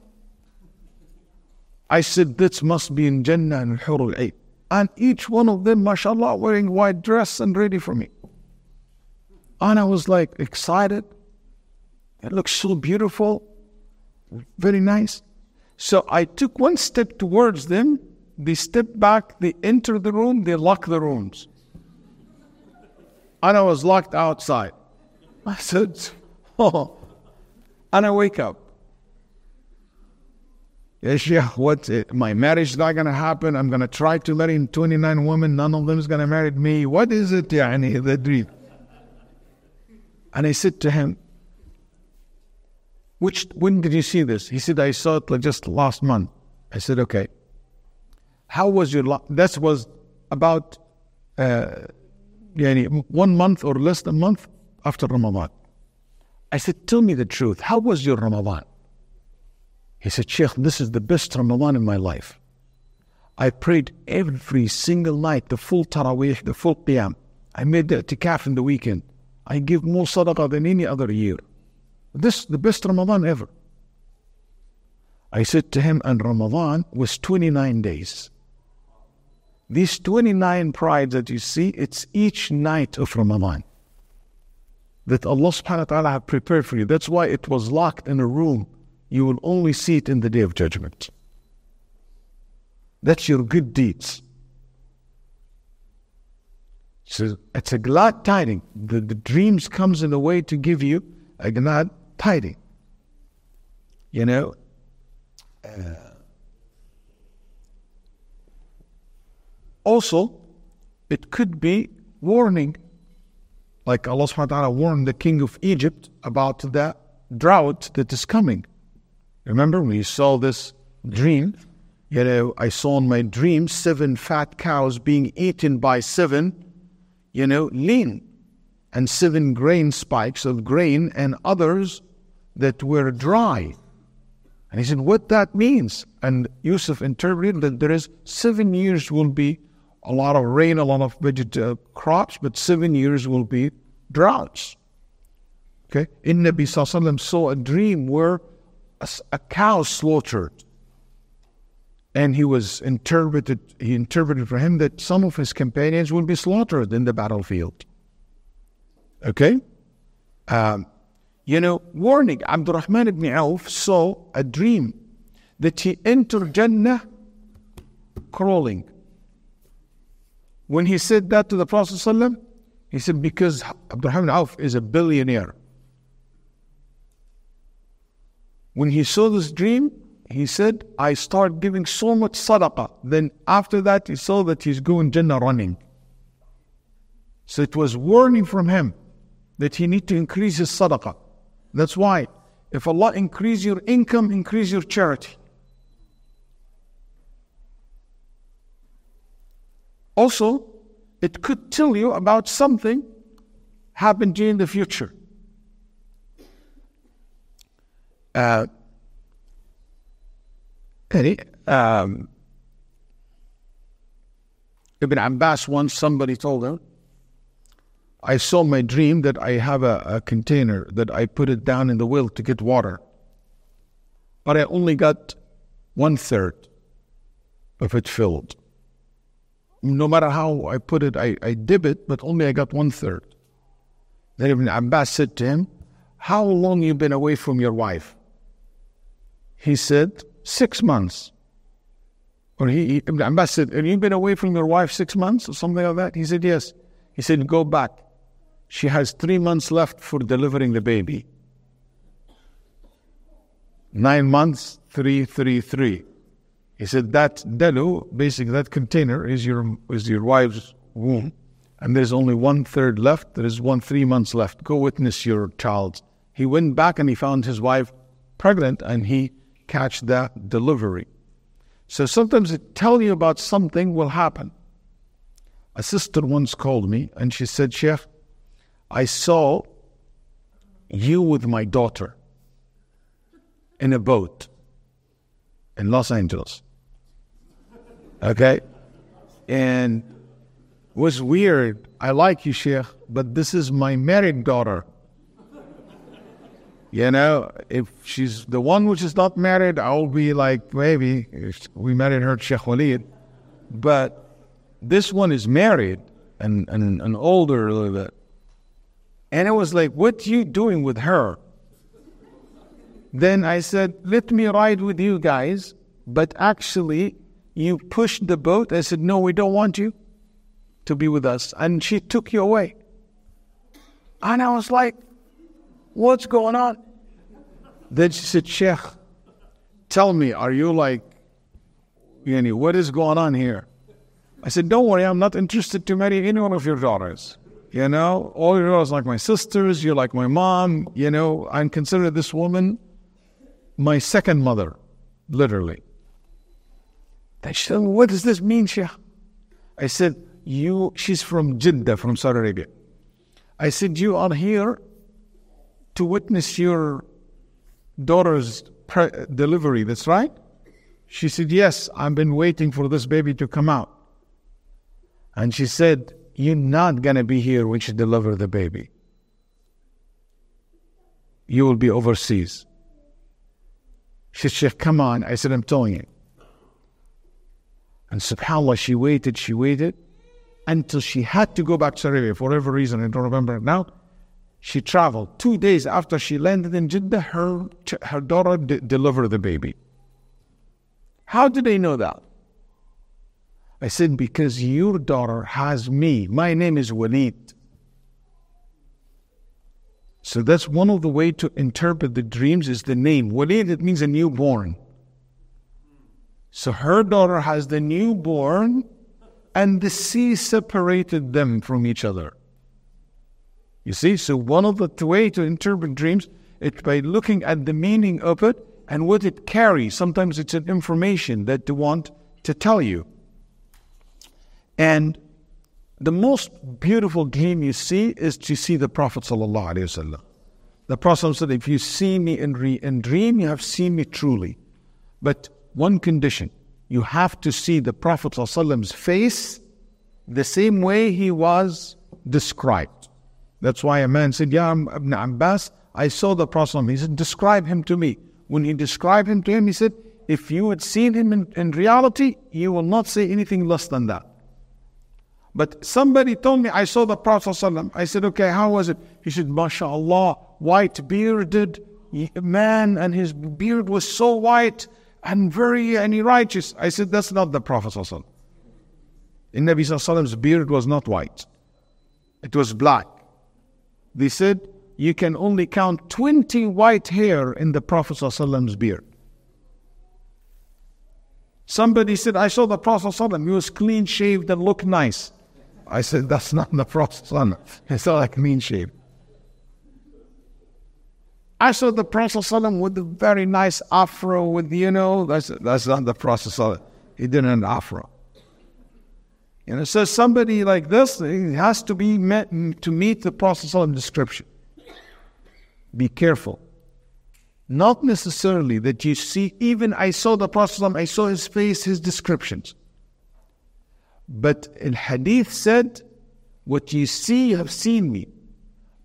I said, this must be in Jannah and Hurul Ain. And each one of them, mashallah, wearing white dress and ready for me. And I was like excited. It looks so beautiful, very nice. So I took one step towards them. They step back, they enter the room, they lock the rooms. And I was locked outside. I said, Oh. And I wake up. Yes, yeah, what? Eh, my marriage is not going to happen. I'm going to try to marry 29 women. None of them is going to marry me. What is it, yani, the dream? And I said to him, which, when did you see this? He said, I saw it like just last month. I said, okay. How was your, life? that was about uh, one month or less than a month after Ramadan. I said, Tell me the truth. How was your Ramadan? He said, Sheikh, this is the best Ramadan in my life. I prayed every single night, the full Taraweeh, the full Qiyam. I made the itikaf in the weekend. I give more sadaqah than any other year. This the best Ramadan ever. I said to him, and Ramadan was 29 days. These 29 prides that you see, it's each night of Ramadan that Allah subhanahu wa ta'ala have prepared for you. That's why it was locked in a room. You will only see it in the day of judgment. That's your good deeds. So it's a glad tiding. The, the dreams comes in a way to give you a glad tiding. You know, uh, also, it could be warning like Allah subhanahu wa ta'ala warned the king of Egypt about the drought that is coming. Remember, we saw this dream. You know, I saw in my dream seven fat cows being eaten by seven, you know, lean, and seven grain spikes of grain, and others that were dry. And he said, What that means? And Yusuf interpreted that there is seven years will be a lot of rain, a lot of vegetable crops, but seven years will be droughts. Okay? In Nabi Sallallahu saw a dream where a, a cow slaughtered. And he was interpreted, he interpreted for him that some of his companions would be slaughtered in the battlefield. Okay? Um, you know, warning, Abdurrahman ibn Auf saw a dream that he entered Jannah crawling. When he said that to the Prophet, he said, because Abdurrahman Auf is a billionaire. When he saw this dream, he said, I start giving so much sadaqah. Then after that, he saw that he's going Jannah running. So it was warning from him that he need to increase his sadaqah. That's why if Allah increase your income, increase your charity. Also, it could tell you about something happened in the future. Uh, um, Ibn Abbas once somebody told him, I saw my dream that I have a, a, container that I put it down in the well to get water. But I only got one third of it filled. No matter how I put it, I, I dip it, but only I got one third. Then Ibn Abbas said to him, How long you been away from your wife? He said, Six months. Or he, Ibn Abbas said, Have you been away from your wife six months or something like that? He said, Yes. He said, Go back. She has three months left for delivering the baby. Nine months, three, three, three. He said that dalu, basically that container, is your is your wife's womb, and there's only one third left. There is one three months left. Go witness your child. He went back and he found his wife pregnant, and he catched that delivery. So sometimes it tell you about something will happen. A sister once called me and she said, Sheikh, I saw you with my daughter in a boat in Los Angeles. Okay? And it was weird. I like you, Sheikh, but this is my married daughter. You know, if she's the one which is not married, I'll be like, maybe we married her Sheikh Waleed. But this one is married and, and, and older a little bit. And it was like, what you doing with her? Then I said, let me ride with you guys. But actually, you pushed the boat. I said, no, we don't want you to be with us. And she took you away. And I was like, what's going on? Then she said, Sheikh, tell me, are you like, yani, what is going on here? I said, don't worry, I'm not interested to marry any one of your daughters. You know, all your daughters like my sisters, you're like my mom, you know, I consider this woman my second mother, literally. Then she said, what does this mean, Sheikh? I said, you, she's from Jeddah, from Saudi Arabia. I said, you are here to witness your daughter's pre- delivery, that's right? She said, Yes, I've been waiting for this baby to come out. And she said, You're not going to be here when she delivers the baby. You will be overseas. She said, come on. I said, I'm telling you. And subhanAllah, she waited, she waited until she had to go back to Arabia for whatever reason, I don't remember now. She traveled. Two days after she landed in Jeddah, her, her daughter d- delivered the baby. How did they know that? I said, because your daughter has me. My name is Waleed. So that's one of the way to interpret the dreams is the name. Waleed, it means a newborn. So her daughter has the newborn and the sea separated them from each other. You see, so one of the way to interpret dreams is by looking at the meaning of it and what it carries. Sometimes it's an information that they want to tell you. And the most beautiful dream you see is to see the Prophet ﷺ. The Prophet said, if you see me in, re- in dream, you have seen me truly. But one condition, you have to see the Prophet face the same way he was described. That's why a man said, Ya Ibn Abbas, I saw the Prophet. He said, Describe him to me. When he described him to him, he said, If you had seen him in, in reality, you will not say anything less than that. But somebody told me I saw the Prophet. I said, Okay, how was it? He said, MashaAllah, white bearded man, and his beard was so white and very and righteous. I said, That's not the Prophet. In Nabi's beard was not white, it was black. They said you can only count 20 white hair in the Prophet ﷺ's beard. Somebody said, I saw the Prophet ﷺ, he was clean shaved and looked nice. I said, that's not the process son. It's not like mean shape. I saw the Prophet with a very nice afro with, you know, that's, that's not the Prophet He didn't afro. You know, so somebody like this has to be met to meet the Prophet description. Be careful. Not necessarily that you see, even I saw the Prophet, I saw his face, his descriptions. But in hadith said, What you see, you have seen me.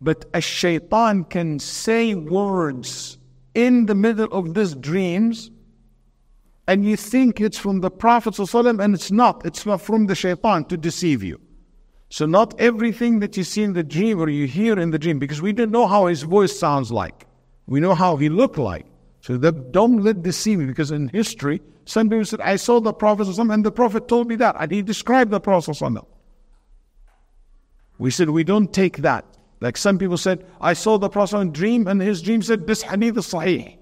But a shaitan can say words in the middle of these dreams and you think it's from the Prophet and it's not. It's from the shaitan to deceive you. So not everything that you see in the dream or you hear in the dream, because we don't know how his voice sounds like. We know how he looked like. So don't let deceive you, because in history, some people said, I saw the Prophet and the Prophet told me that, and he described the Prophet. We said, we don't take that. Like some people said, I saw the Prophet in dream, and his dream said, this hadith is sahih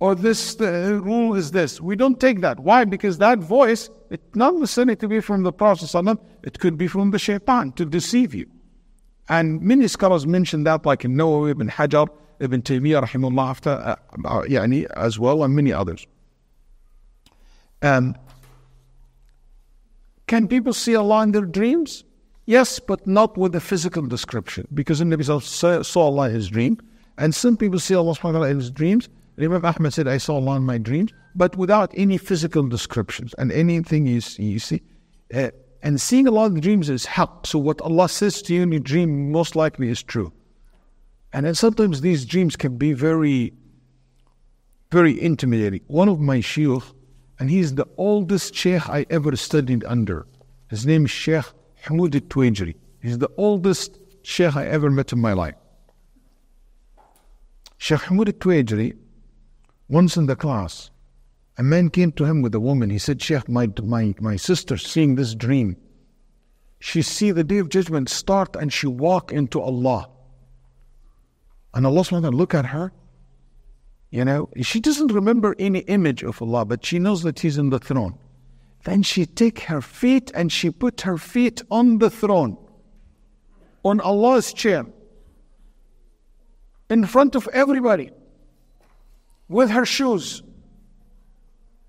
or this rule is this. We don't take that. Why? Because that voice, it's not necessarily to be from the Prophet, it could be from the shaitan to deceive you. And many scholars mention that, like in Nawawi, Ibn Hajar, Ibn Taymiyyah, rahimullah, after, uh, uh, yani, as well, and many others. Um, can people see Allah in their dreams? Yes, but not with a physical description, because Nabi saw Allah in his dream, and some people see Allah in his dreams, Imam Ahmed said, I saw Allah in my dreams, but without any physical descriptions and anything you see. You see. Uh, and seeing Allah in the dreams is help. So what Allah says to you in your dream most likely is true. And then sometimes these dreams can be very, very intimidating. One of my shuyukh, and he's the oldest sheikh I ever studied under. His name is Sheikh Hamoud al He's the oldest sheikh I ever met in my life. Sheikh Hamoud al once in the class, a man came to him with a woman. He said, Sheikh, my, my, my sister seeing this dream. She see the day of judgment start and she walk into Allah. And Allah subhanahu look at her. You know, she doesn't remember any image of Allah, but she knows that He's in the throne. Then she take her feet and she put her feet on the throne, on Allah's chair, in front of everybody, with her shoes.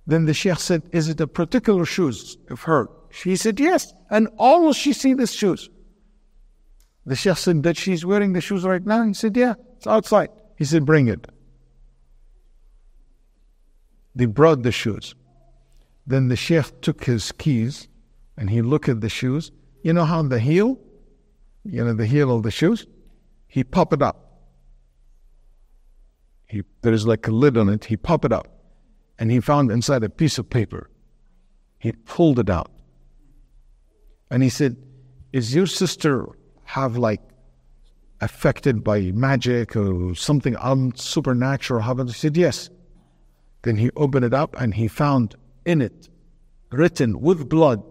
Then the Sheikh said, Is it a particular shoes of her? She said, Yes. And almost she see the shoes. The Sheikh said, That she's wearing the shoes right now? He said, Yeah, it's outside. He said, Bring it. They brought the shoes. Then the Sheikh took his keys and he looked at the shoes. You know how the heel, you know, the heel of the shoes, he popped it up. He, there is like a lid on it. He popped it up and he found inside a piece of paper. He pulled it out. And he said, Is your sister have like affected by magic or something supernatural happened? He said, Yes. Then he opened it up and he found in it written with blood,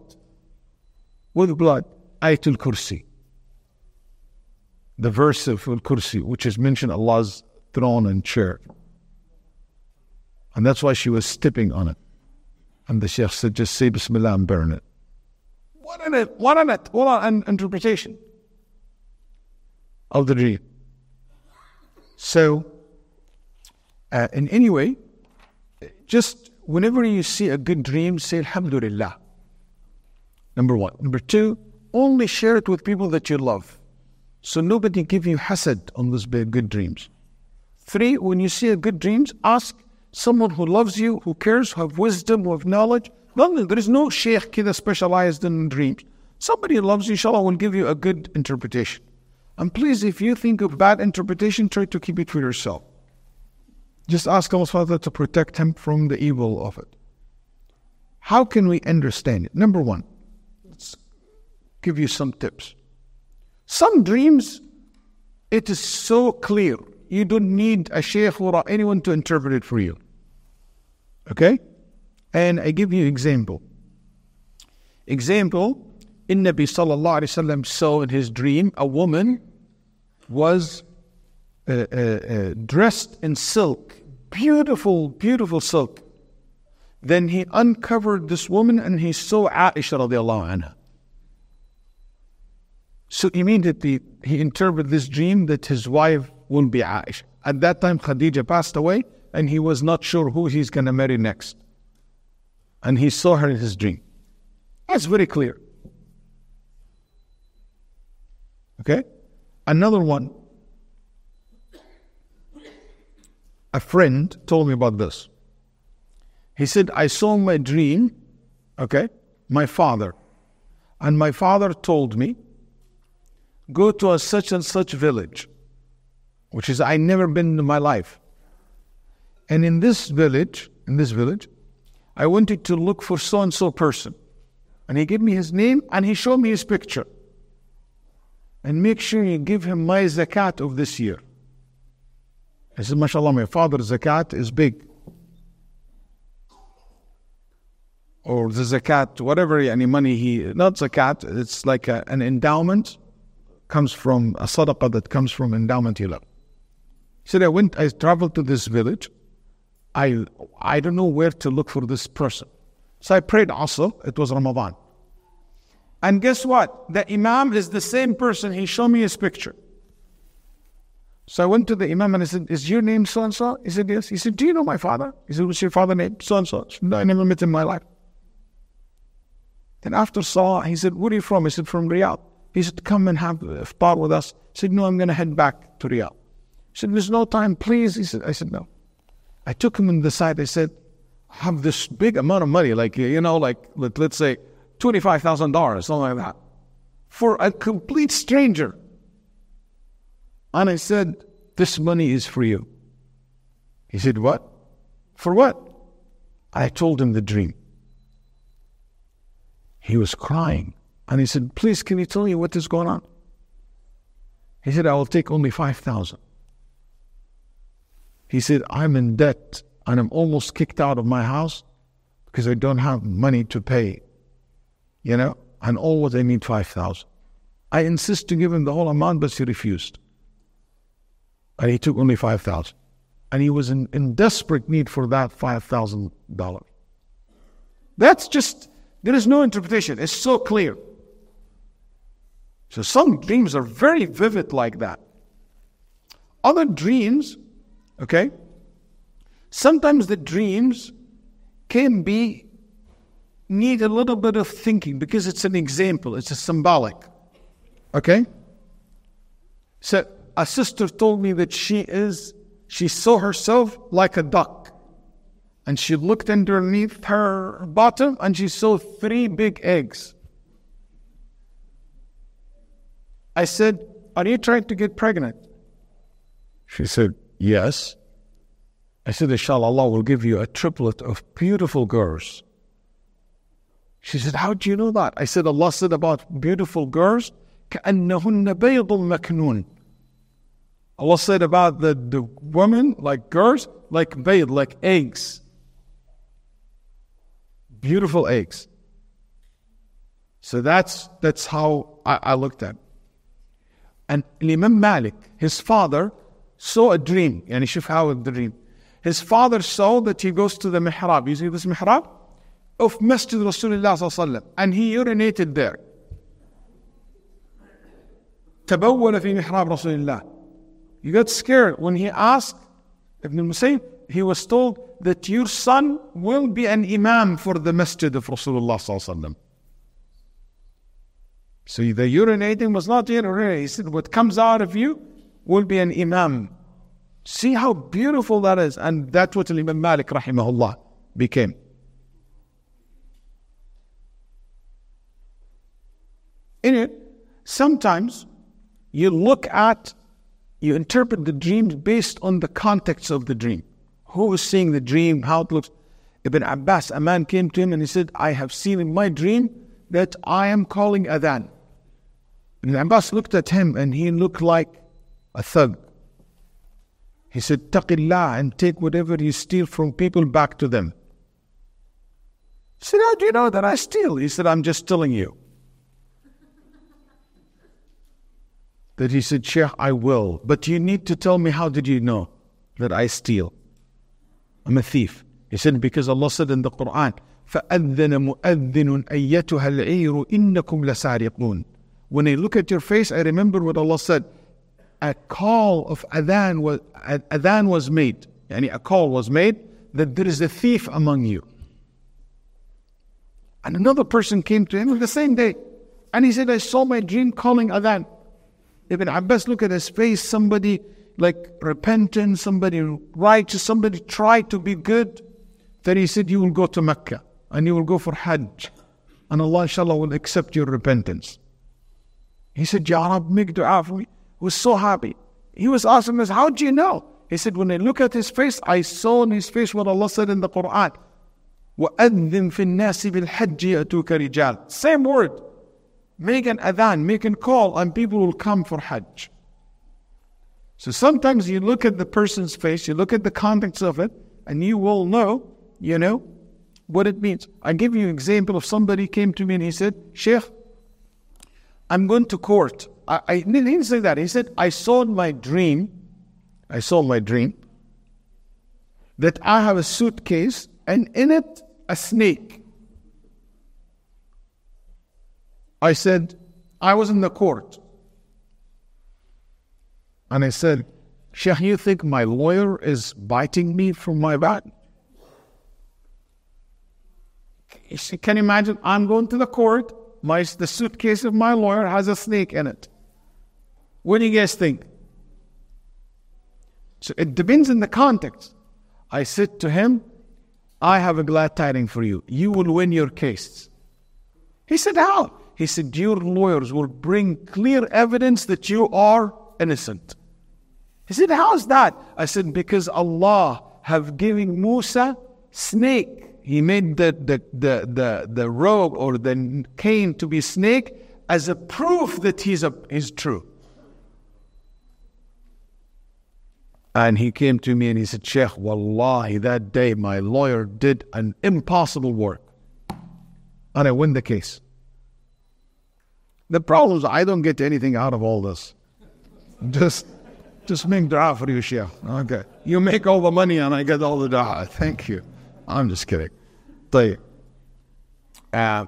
with blood, Ayatul Kursi. The verse of Al Kursi, which is mentioned Allah's throne and chair. And that's why she was stepping on it. And the Sheikh said, just say Bismillah and burn it. What in it? What in it? What an interpretation of the dream. So, uh, in any way, just whenever you see a good dream, say Alhamdulillah. Number one. Number two, only share it with people that you love. So nobody give you hasad on those good dreams. Three, when you see a good dreams, ask someone who loves you, who cares, who have wisdom, who have knowledge. No, there is no sheikh kida specialized in dreams. Somebody who loves you, inshallah, will give you a good interpretation. And please, if you think of bad interpretation, try to keep it for yourself. Just ask Allah Father to protect him from the evil of it. How can we understand it? Number one, let's give you some tips. Some dreams, it is so clear. You don't need a sheikh or anyone to interpret it for you. Okay? And I give you example. Example, in Nabi sallallahu alayhi wasallam saw in his dream a woman was uh, uh, uh, dressed in silk beautiful, beautiful silk. Then he uncovered this woman and he saw Aisha radiallahu anha. So immediately he interpreted this dream that his wife will be Aisha. At that time, Khadija passed away and he was not sure who he's going to marry next. And he saw her in his dream. That's very clear. Okay? Another one a friend told me about this. He said, I saw my dream, okay, my father. And my father told me, go to a such and such village, which is I never been in my life. And in this village, in this village, I wanted to look for so and so person. And he gave me his name and he showed me his picture. And make sure you give him my zakat of this year. I said, MashaAllah, my father's zakat is big. Or the zakat, whatever any money he, not zakat, it's like a, an endowment, comes from a sadaqah that comes from endowment he left. He said, I went, I traveled to this village. I, I don't know where to look for this person. So I prayed also, it was Ramadan. And guess what? The Imam is the same person. He showed me his picture. So I went to the Imam and I said, Is your name so and so? He said, Yes. He said, Do you know my father? He said, What's your father's name? So and so. No, I never met him in my life. Then after Salah, he said, Where are you from? He said, From Riyadh. He said, Come and have iftar with us. He said, No, I'm going to head back to Riyadh. He said, There's no time, please. He said, I said, No. I took him in the side. I said, I have this big amount of money, like, you know, like, let, let's say $25,000, something like that, for a complete stranger. And I said, This money is for you. He said, What? For what? I told him the dream. He was crying. And he said, Please, can you tell me what is going on? He said, I will take only 5,000. He said, I'm in debt and I'm almost kicked out of my house because I don't have money to pay, you know, and always I need 5,000. I insist to give him the whole amount, but he refused. And he took only 5,000. And he was in, in desperate need for that $5,000. That's just, there is no interpretation. It's so clear. So some dreams are very vivid like that. Other dreams, okay, sometimes the dreams can be need a little bit of thinking because it's an example, it's a symbolic. Okay? So a sister told me that she is, she saw herself like a duck. And she looked underneath her bottom and she saw three big eggs. I said, Are you trying to get pregnant? She said, Yes. I said, Inshallah, Allah will give you a triplet of beautiful girls. She said, How do you know that? I said, Allah said about beautiful girls, كأنهن بيض مكنون. Allah said about the, the women, like girls, like bayd, like eggs. Beautiful eggs. So that's that's how I, I looked at it. And Imam Malik, his father, saw a dream. يعني شوف how the dream. His father saw that he goes to the mihrab. You see this mihrab? Of Masjid Rasulullah sallallahu and he urinated there. تبول في محراب رسول الله. he got scared when he asked Ibn al-Musayyib, he was told that your son will be an imam for the masjid of Rasulullah sallallahu so the urinating was not urinating. He said, What comes out of you will be an imam. See how beautiful that is. And that's what Imam Malik rahimahullah became. In it, sometimes you look at, you interpret the dreams based on the context of the dream. Who is seeing the dream, how it looks. Ibn Abbas, a man came to him and he said, I have seen in my dream that I am calling adhan. Ibn Abbas looked at him and he looked like a thug. He said, Taqillah and take whatever you steal from people back to them. He said, How do you know that I steal? He said, I'm just telling you. That he said, Sheikh, I will. But you need to tell me how did you know that I steal? I'm a thief. He said, Because Allah said in the Quran, فأذن مؤذن أيتها العير إنكم لسارقون when I look at your face, I remember what Allah said. A call of adhan was, adhan was made. Yani a call was made that there is a thief among you. And another person came to him the same day. And he said, I saw my dream calling adhan. Ibn Abbas look at his face, somebody like repentant, somebody righteous, somebody tried to be good. Then he said, You will go to Mecca and you will go for Hajj. And Allah inshallah will accept your repentance. He said, Ya Rab, make dua for me. He was so happy. He was asking us, How do you know? He said, When I look at his face, I saw in his face what Allah said in the Quran. وَأَذِّن فِي النَّاسِ بِالْحَجِّ يَأْتُوكَ رِجَالٍ Same word. Make an adhan, make a call, and people will come for Hajj. So sometimes you look at the person's face, you look at the context of it, and you will know, you know, what it means. I give you an example of somebody came to me and he said, Sheikh, I'm going to court. I, I didn't say that. He said, I saw my dream, I saw my dream, that I have a suitcase and in it a snake. I said, I was in the court. And I said, Sheikh, you think my lawyer is biting me from my back? Can you imagine? I'm going to the court my, the suitcase of my lawyer has a snake in it. What do you guys think? So it depends on the context. I said to him, I have a glad tiding for you. You will win your case. He said, How? He said, Your lawyers will bring clear evidence that you are innocent. He said, How's that? I said, Because Allah have given Musa snake. He made the, the, the, the, the robe or the cane to be snake as a proof that he's, a, he's true. And he came to me and he said, Sheikh, wallahi, that day my lawyer did an impossible work. And I win the case. The problem is I don't get anything out of all this. Just just make dua for you, Sheikh. Okay. You make all the money and I get all the dua. Thank you. I'm just kidding. طيب. Uh,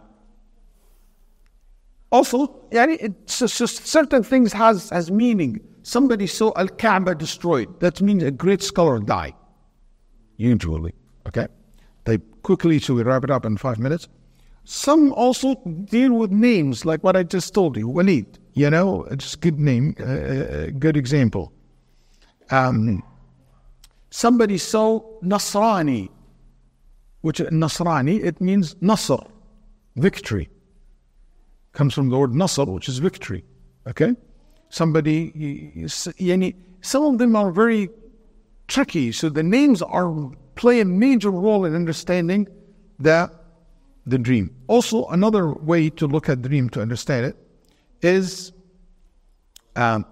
also, yani, it's just certain things has, has meaning. Somebody saw Al Kaaba destroyed. That means a great scholar died. Usually. Okay? They quickly, so we wrap it up in five minutes. Some also deal with names, like what I just told you, Waleed. You know, it's a good name, a uh, good example. Um, somebody saw Nasrani, which Nasrani, it means Nasr, victory. Comes from the word Nasr, which is victory. Okay? Somebody, some of them are very tricky, so the names are play a major role in understanding the, the dream. Also, another way to look at dream to understand it is um,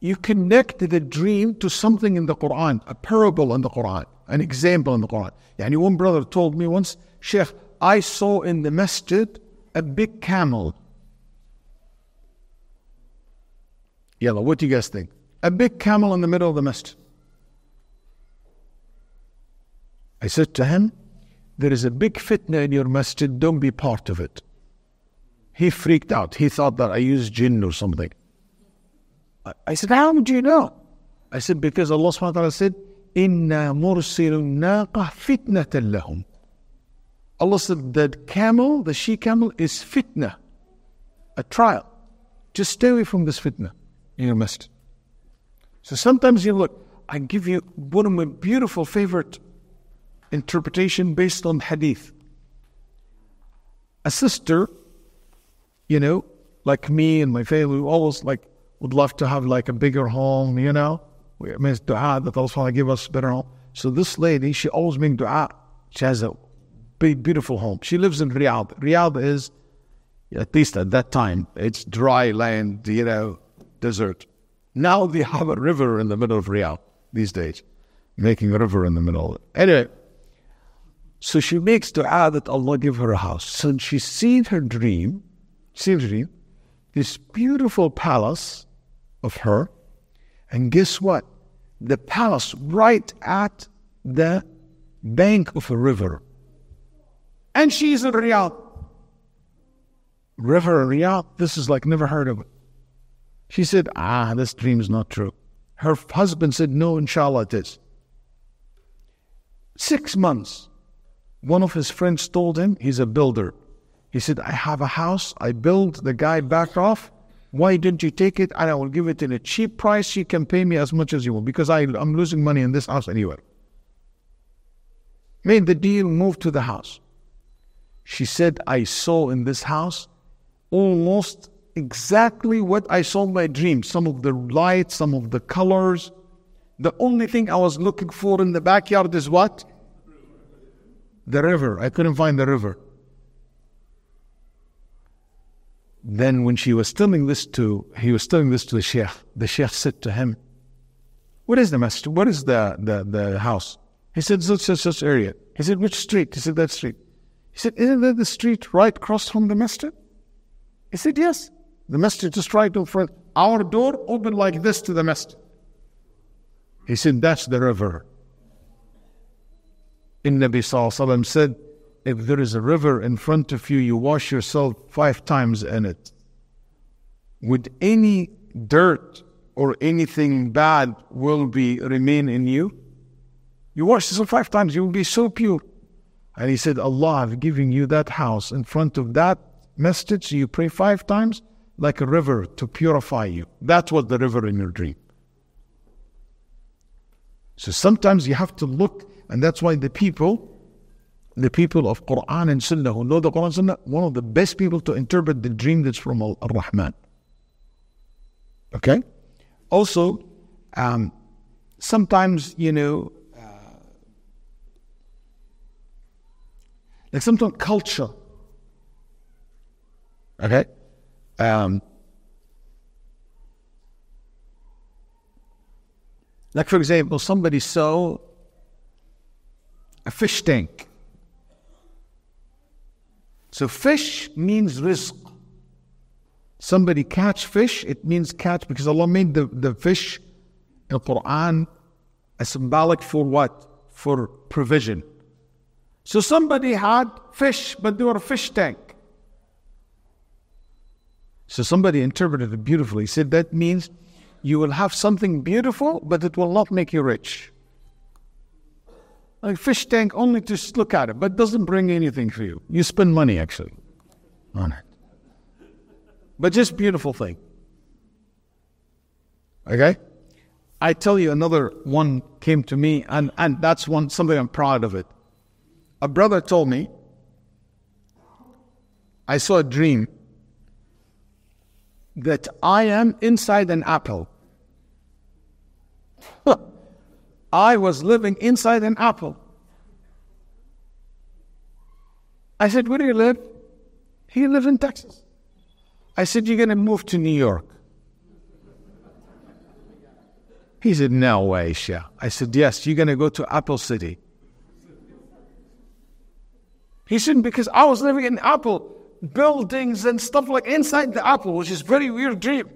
you connect the dream to something in the Quran, a parable in the Quran, an example in the Quran. Yani one brother told me once, Sheikh, I saw in the masjid a big camel. Yellow, what do you guys think? A big camel in the middle of the masjid. I said to him, There is a big fitna in your masjid, don't be part of it. He freaked out. He thought that I used jinn or something. I said, How do you know? I said, Because Allah subhanahu wa ta'ala said, Inna mursilun naqa fitnatan lahum. Allah said, That camel, the she camel, is fitna, a trial. Just stay away from this fitna in your masjid. So sometimes you look, I give you one of my beautiful favorite interpretation based on hadith. A sister, you know, like me and my family, always like would love to have like a bigger home, you know. We make dua that Allah give us better home. So this lady, she always makes dua. She has a big, beautiful home. She lives in Riyadh. Riyadh is, at least at that time, it's dry land, you know, desert. Now they have a river in the middle of Riyadh these days, making a river in the middle. Anyway, so she makes dua that Allah give her a house. So she seen her dream, seen her dream, this beautiful palace of her. And guess what? The palace right at the bank of a river. And she's in Riyadh. River Riyadh, this is like never heard of it. She said, Ah, this dream is not true. Her husband said, No, inshallah it is. Six months. One of his friends told him he's a builder. He said, I have a house. I build. The guy backed off. Why didn't you take it? And I will give it in a cheap price. You can pay me as much as you want because I, I'm losing money in this house anyway. Made the deal, moved to the house. She said, I saw in this house almost exactly what I saw in my dream. Some of the lights, some of the colors. The only thing I was looking for in the backyard is what? The river. I couldn't find the river. Then when she was telling this to, he was telling this to the sheikh, the sheikh said to him, what is the masjid? What is the, the, the house? He said, such, such, such area. He said, which street? He said, that street. He said, isn't that the street right across from the masjid? He said, yes. The masjid just right in front. Our door opened like this to the masjid. He said, that's the river. In Nabi Sallallahu said, if there is a river in front of you, you wash yourself five times in it. Would any dirt or anything bad will be remain in you? You wash yourself five times, you will be so pure. And he said, Allah have given you that house in front of that masjid, you pray five times like a river to purify you. That's what the river in your dream. So sometimes you have to look, and that's why the people the people of Quran and Sunnah who know the Quran and Sunnah, one of the best people to interpret the dream that's from Al Rahman. Okay? Also, um, sometimes, you know, uh, like sometimes culture. Okay? Um, like, for example, somebody saw a fish tank. So, fish means rizq. Somebody catch fish, it means catch because Allah made the, the fish in the Quran a symbolic for what? For provision. So somebody had fish, but they were a fish tank. So somebody interpreted it beautifully. He said that means you will have something beautiful, but it will not make you rich. Like fish tank, only to look at it, but doesn't bring anything for you. You spend money actually on it. But just beautiful thing. Okay? I tell you another one came to me, and, and that's one something I'm proud of it. A brother told me, I saw a dream that I am inside an apple. I was living inside an apple. I said, Where do you live? He lives in Texas. I said, You're going to move to New York. He said, No way, Shah. I said, Yes, you're going to go to Apple City. He said, Because I was living in Apple buildings and stuff like inside the Apple, which is very weird dream.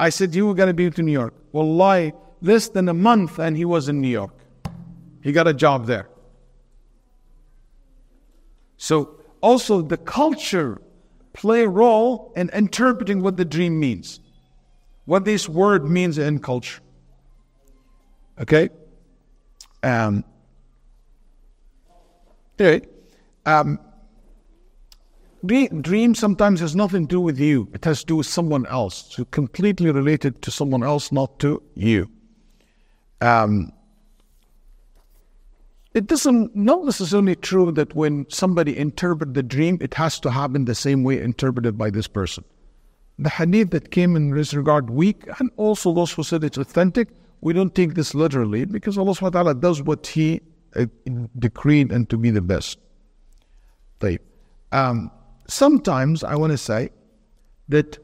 I said, You were going to be to New York. Well, Wallahi, less than a month, and he was in New York. He got a job there. So, also the culture play a role in interpreting what the dream means, what this word means in culture. Okay? Um, anyway, um, dream sometimes has nothing to do with you. It has to do with someone else. So completely related to someone else, not to you. Um, it doesn't not necessarily true that when somebody interpret the dream, it has to happen the same way interpreted by this person. The hadith that came in this regard weak, and also those who said it's authentic, we don't take this literally because Allah subhanahu wa ta'ala does what He uh, decreed and to be the best. Um, sometimes I want to say that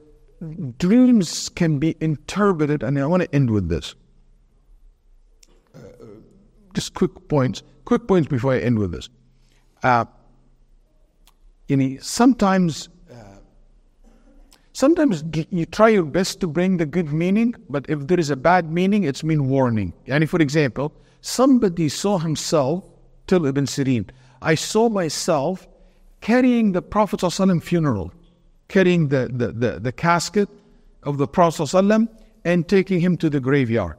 dreams can be interpreted, and I want to end with this. Uh, just quick points, quick points before I end with this. Uh, you know, sometimes Sometimes you try your best to bring the good meaning, but if there is a bad meaning, it's mean warning. And for example, somebody saw himself, till Ibn Sirin, I saw myself carrying the Prophet funeral, carrying the, the, the, the casket of the Prophet and taking him to the graveyard.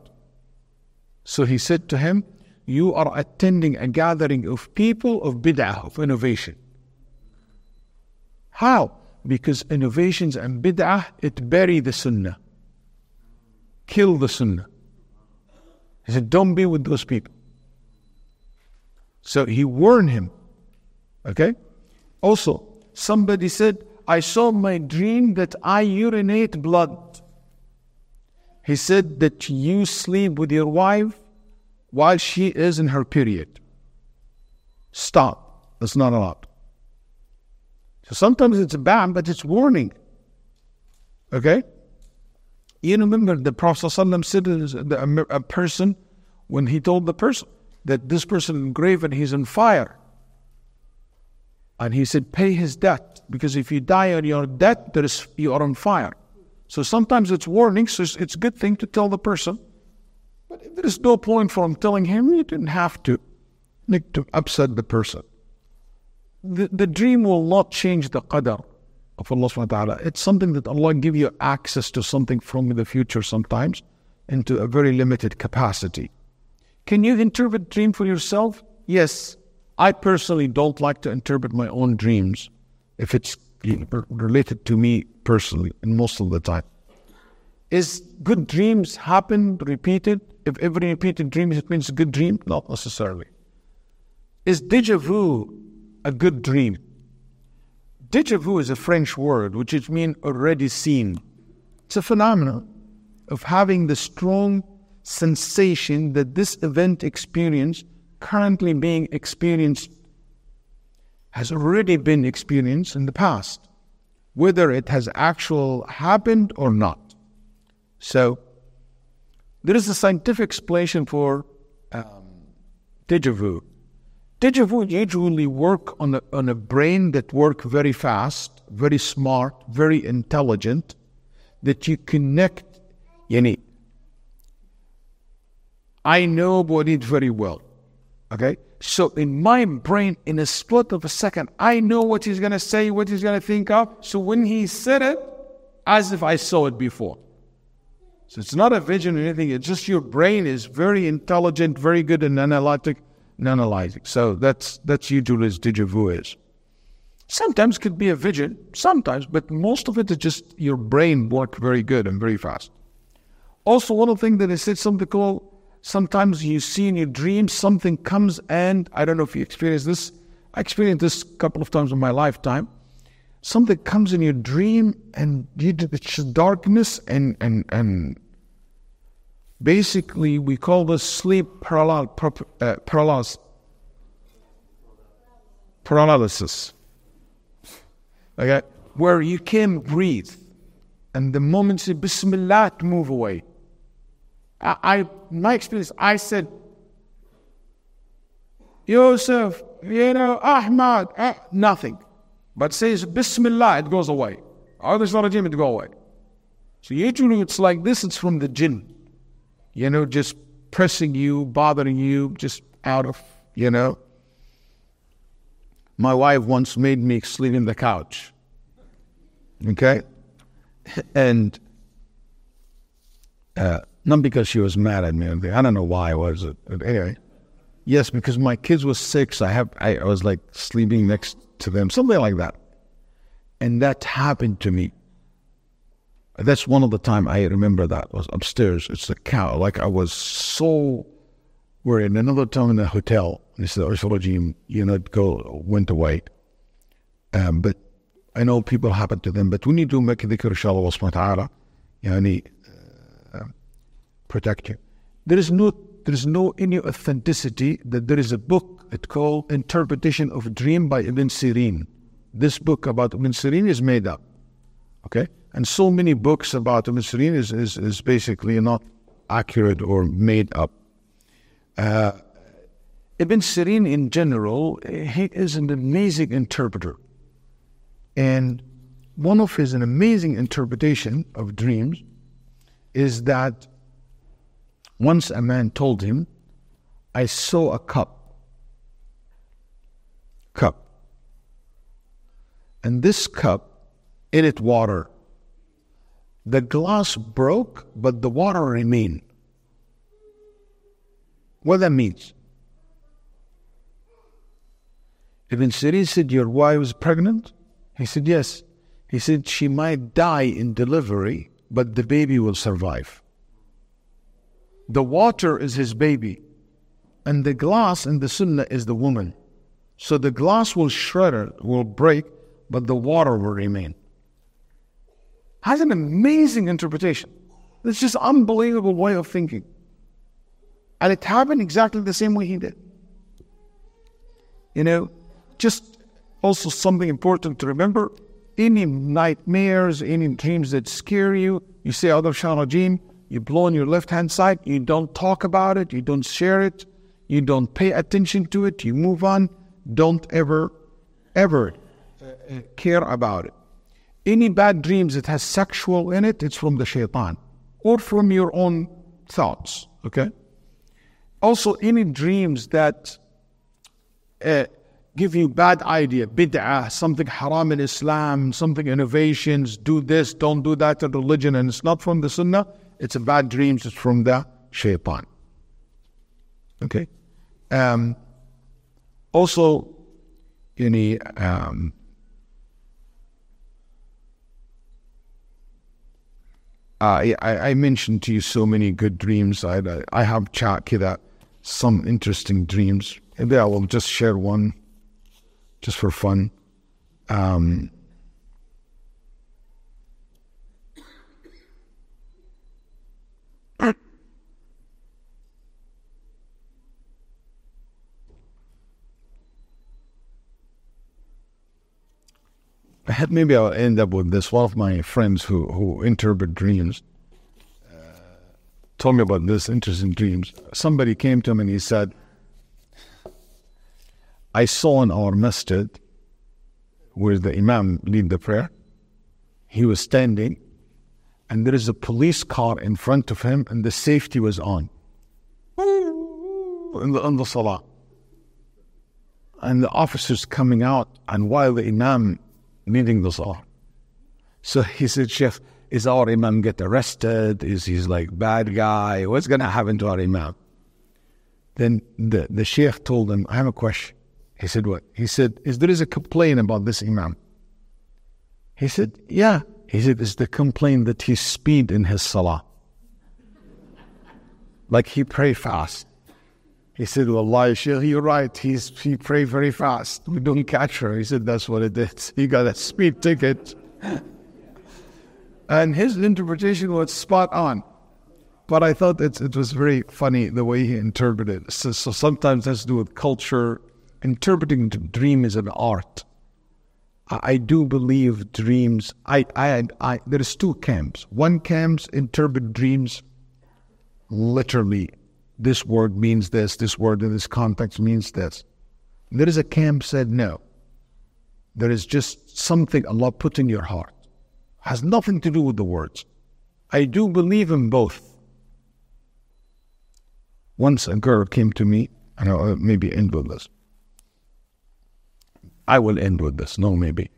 So he said to him, You are attending a gathering of people of bid'ah, of innovation. How? because innovations and bid'ah, it bury the sunnah. Kill the sunnah. He said, don't be with those people. So he warned him. Okay? Also, somebody said, I saw my dream that I urinate blood. He said that you sleep with your wife while she is in her period. Stop. That's not allowed. So sometimes it's a ban, but it's warning. Okay? You remember the Prophet ﷺ said a person, when he told the person that this person in grave and he's on fire. And he said, pay his debt, because if you die on your debt, there is, you are on fire. So sometimes it's warning, so it's, it's a good thing to tell the person. But there is no point for him telling him, you didn't have to, like, to upset the person the, the dream will not change the qadr of Allah subhanahu wa ta'ala. It's something that Allah give you access to something from the future sometimes into a very limited capacity. Can you interpret dream for yourself? Yes. I personally don't like to interpret my own dreams if it's related to me personally, and most of the time. Is good dreams happen repeated? If every repeated dream it means a good dream? Not necessarily. Is deja vu a good dream. Deja vu is a French word which means already seen. It's a phenomenon of having the strong sensation that this event experience currently being experienced has already been experienced in the past, whether it has actually happened or not. So, there is a scientific explanation for um, deja vu. Deja vu usually work on a, on a brain that work very fast, very smart, very intelligent, that you connect. Yani, I know it very well. Okay? So in my brain, in a split of a second, I know what he's going to say, what he's going to think of. So when he said it, as if I saw it before. So it's not a vision or anything. It's just your brain is very intelligent, very good in analytic, and analyzing. So that's that's usually as deja vu is. Sometimes could be a vision, sometimes, but most of it is just your brain work very good and very fast. Also, one of the things that I said something called Sometimes you see in your dreams something comes and I don't know if you experience this. I experienced this a couple of times in my lifetime. Something comes in your dream and you, it's darkness and, and, and basically we call this sleep paralysis. Uh, paralysis. Paralysis. Okay? Where you can't breathe. And the moment you say Bismillah move away. I, I my experience, I said, Yusuf, you know, Ahmad, eh, nothing. But says Bismillah, it goes away. Oh, there's not a jinn, it go away. So usually it's like this, it's from the jinn. You know, just pressing you, bothering you, just out of, you know. My wife once made me sleep in the couch. Okay? And uh, not because she was mad at me. I don't know why was it. But anyway, yes, because my kids were six. I have I, I was like sleeping next to them, something like that. And that happened to me. That's one of the time I remember that was upstairs. It's the cow. Like I was so worried. in another time in the hotel, this is the Ursulogy unit go went away. Um, but I know people happen to them, but we need to make the inshallah wa subhanahu wa yani, uh, um, protect you. There is no there is no any authenticity that there is a book it's called Interpretation of Dream by Ibn Sirin. This book about Ibn Sirin is made up. Okay? And so many books about Ibn Sirin is, is, is basically not accurate or made up. Uh, Ibn Sirin in general, he is an amazing interpreter. And one of his an amazing interpretation of dreams is that once a man told him, I saw a cup. Cup. And this cup, in it water. The glass broke, but the water remained. What that means? Ibn Sirin said, Your wife was pregnant? He said, Yes. He said, She might die in delivery, but the baby will survive. The water is his baby, and the glass in the sunnah is the woman. So the glass will shredder, will break, but the water will remain. Has an amazing interpretation. It's just unbelievable way of thinking. And it happened exactly the same way he did. You know, just also something important to remember any nightmares, any dreams that scare you, you say, Adar Shah Rajim, you blow on your left hand side, you don't talk about it, you don't share it, you don't pay attention to it, you move on. Don't ever, ever care about it. Any bad dreams that has sexual in it, it's from the shaitan or from your own thoughts. Okay? Also, any dreams that uh, give you bad idea, bid'ah, something haram in Islam, something innovations, do this, don't do that in religion, and it's not from the sunnah, it's a bad dreams. It's from the shaitan. Okay. Um, also, any um, I, I mentioned to you so many good dreams. I I have chat kid that some interesting dreams. Maybe I will just share one, just for fun. Um, maybe I'll end up with this. One of my friends who, who interpret dreams uh, told me about this interesting dreams. Somebody came to him and he said, I saw in our masjid where the Imam lead the prayer, he was standing and there is a police car in front of him and the safety was on in the, in the salah. And the officers coming out and while the Imam leading the salah. So he said, Sheikh, is our Imam get arrested? Is he like bad guy? What's going to happen to our Imam? Then the, the Sheikh told him, I have a question. He said, What? He said, Is there is a complaint about this Imam? He said, Yeah. He said, It's the complaint that he speed in his salah. like he pray fast. He said, Well, Sheikh, you're right. He's, he pray very fast. We don't catch her. He said, That's what it is. He got a speed ticket. and his interpretation was spot on. But I thought it, it was very funny the way he interpreted it. So, so sometimes has to do with culture. Interpreting the dream is an art. I, I do believe dreams. I, I, I, there's two camps. One camps interpret dreams literally. This word means this. This word in this context means this. There is a camp said no. There is just something Allah put in your heart. Has nothing to do with the words. I do believe in both. Once a girl came to me, and I'll maybe end with this. I will end with this. No, maybe.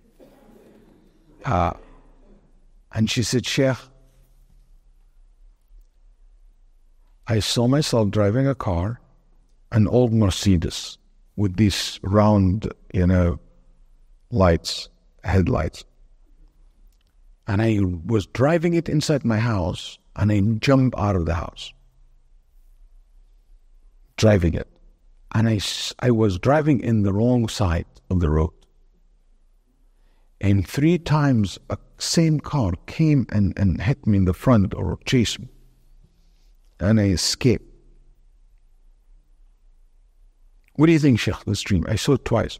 Uh, and she said, Sheikh, I saw myself driving a car, an old Mercedes with these round, you know, lights, headlights. And I was driving it inside my house and I jumped out of the house. Driving it. And I, I was driving in the wrong side of the road. And three times a same car came and, and hit me in the front or chased me. And I escaped. What do you think, Sheikh, this dream? I saw it twice.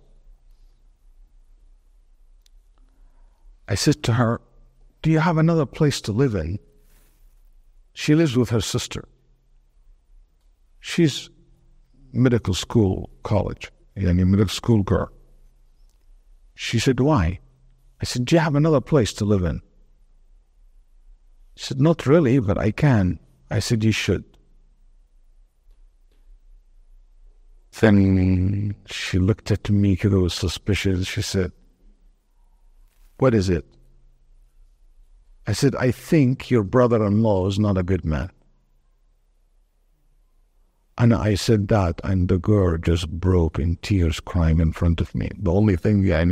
I said to her, Do you have another place to live in? She lives with her sister. She's medical school, college, yani medical school girl. She said, Why? I said, Do you have another place to live in? She said, Not really, but I can. I said, You should. Then she looked at me because was suspicious. She said, What is it? I said, I think your brother in law is not a good man. And I said that, and the girl just broke in tears, crying in front of me. The only thing yeah,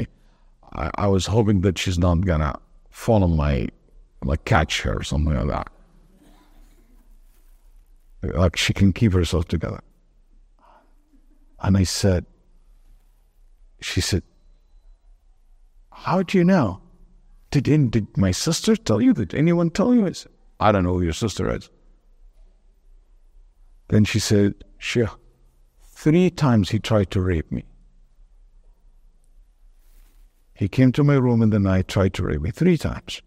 I, I was hoping that she's not gonna follow my, like, catch her or something like that. Like, she can keep herself together. And I said, she said, How do you know? Did, did my sister tell you? Did anyone tell you? I said, I don't know who your sister is. Then she said, Sheikh, three times he tried to rape me. He came to my room in the night, tried to rape me three times.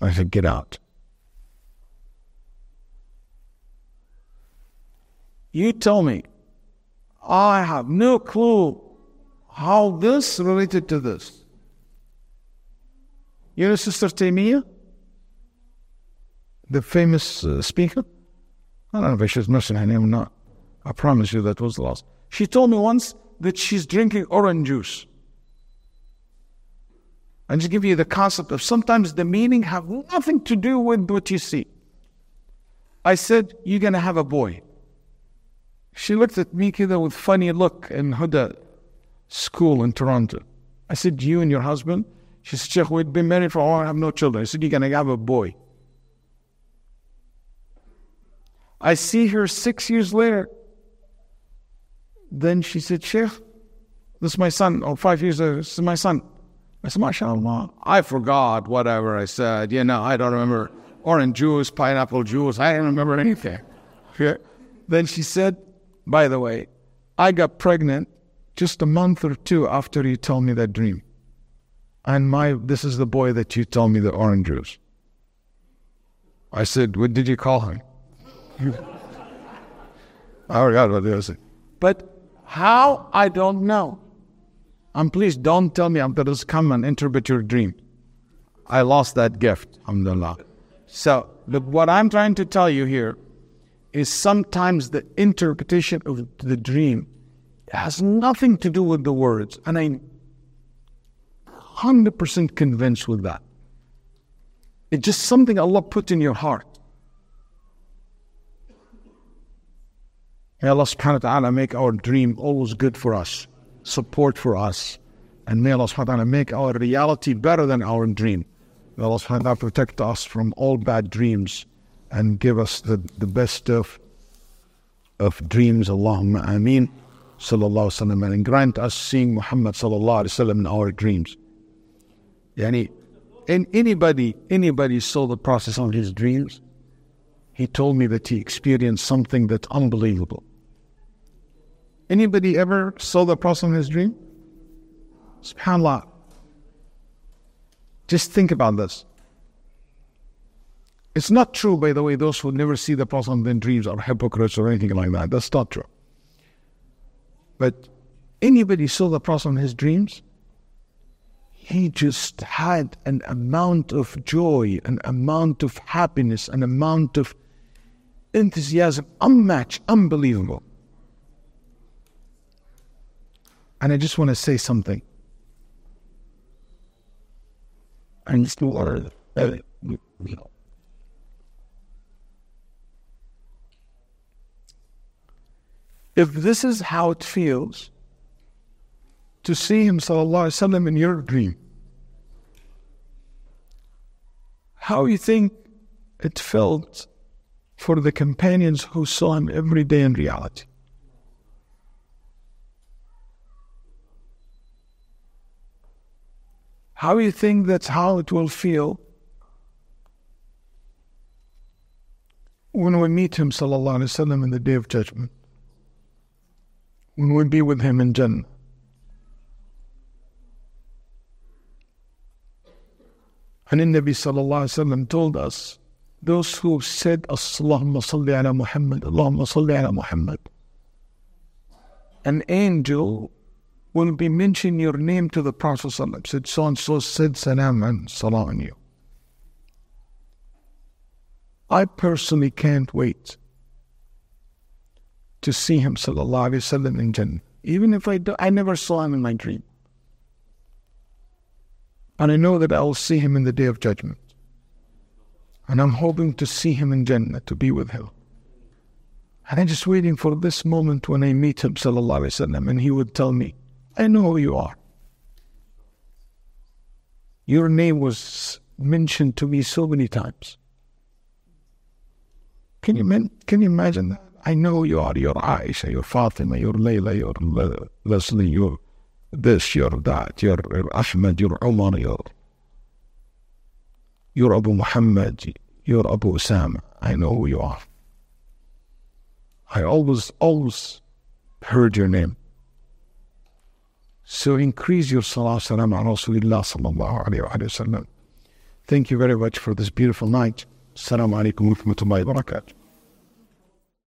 I said, Get out. You tell me. I have no clue how this related to this. You know Sister Taimiyyah, The famous uh, speaker? I don't know if she's mention her name or not. I promise you that was lost. She told me once that she's drinking orange juice. And just give you the concept of sometimes the meaning have nothing to do with what you see. I said, You're gonna have a boy. She looked at me kida with funny look in Huda school in Toronto. I said, You and your husband? She said, Sheikh, we've been married for a while, I have no children. I said, You're gonna have a boy. I see her six years later. Then she said, Sheikh, this is my son, or five years later, this is my son. I said, MashaAllah. I forgot whatever I said. You know, I don't remember orange juice, pineapple juice. I don't remember anything. Then she said, by the way, I got pregnant just a month or two after you told me that dream. And my this is the boy that you told me the orange juice. I said, What did you call him? I forgot what it was. But how I don't know. And please don't tell me after this come and interpret your dream. I lost that gift, alhamdulillah. So look, what I'm trying to tell you here is sometimes the interpretation of the dream has nothing to do with the words. And I'm 100% convinced with that. It's just something Allah put in your heart. May Allah subhanahu wa ta'ala make our dream always good for us, support for us. And may Allah subhanahu wa ta'ala make our reality better than our dream. May Allah subhanahu wa ta'ala protect us from all bad dreams and give us the, the best of, of dreams. Allahumma ameen. Sallallahu sallam. And grant us seeing Muhammad sallallahu alayhi wa in our dreams. Yani, and anybody, anybody saw the Prophet of his dreams, he told me that he experienced something that's unbelievable. Anybody ever saw the Prophet in his dream? SubhanAllah. Just think about this. It's not true, by the way, those who never see the Prophet in dreams are hypocrites or anything like that. That's not true. But anybody saw the Prophet in his dreams? He just had an amount of joy, an amount of happiness, an amount of enthusiasm unmatched, unbelievable. And I just want to say something. And uh, if this is how it feels to see him wasallam in your dream, how you think it felt for the companions who saw him every day in reality? How you think that's how it will feel when we meet him, wasallam, in the day of judgment? We be with him in Jannah. And in Nabi sallallahu alaihi wasallam told us, those who said, Allahumma salli ala Muhammad, Allahumma salli ala Muhammad. An angel will be mentioning your name to the Prophet said so and so said salam and salam on you. I personally can't wait to see him sallallahu alaihi wasallam in Jannah. Even if I do, I never saw him in my dream. And I know that I will see him in the day of judgment. And I'm hoping to see him in Jannah, to be with him. And I'm just waiting for this moment when I meet him, sallallahu alaihi wasallam, and he would tell me, I know who you are. Your name was mentioned to me so many times. Can you, can you imagine that? I know you are. You're Aisha, you're Fatima, you're Layla, you're Leslie, you're this, you're that, you're Ahmed, you're Umar, you're, you're Abu Muhammad, you're Abu Osama. I know who you are. I always, always heard your name. So increase your salah salam ala Rasulullah sallallahu alayhi wa. Thank you very much for this beautiful night. Assalamu alaikum wa rahmatullahi wa barakatuh.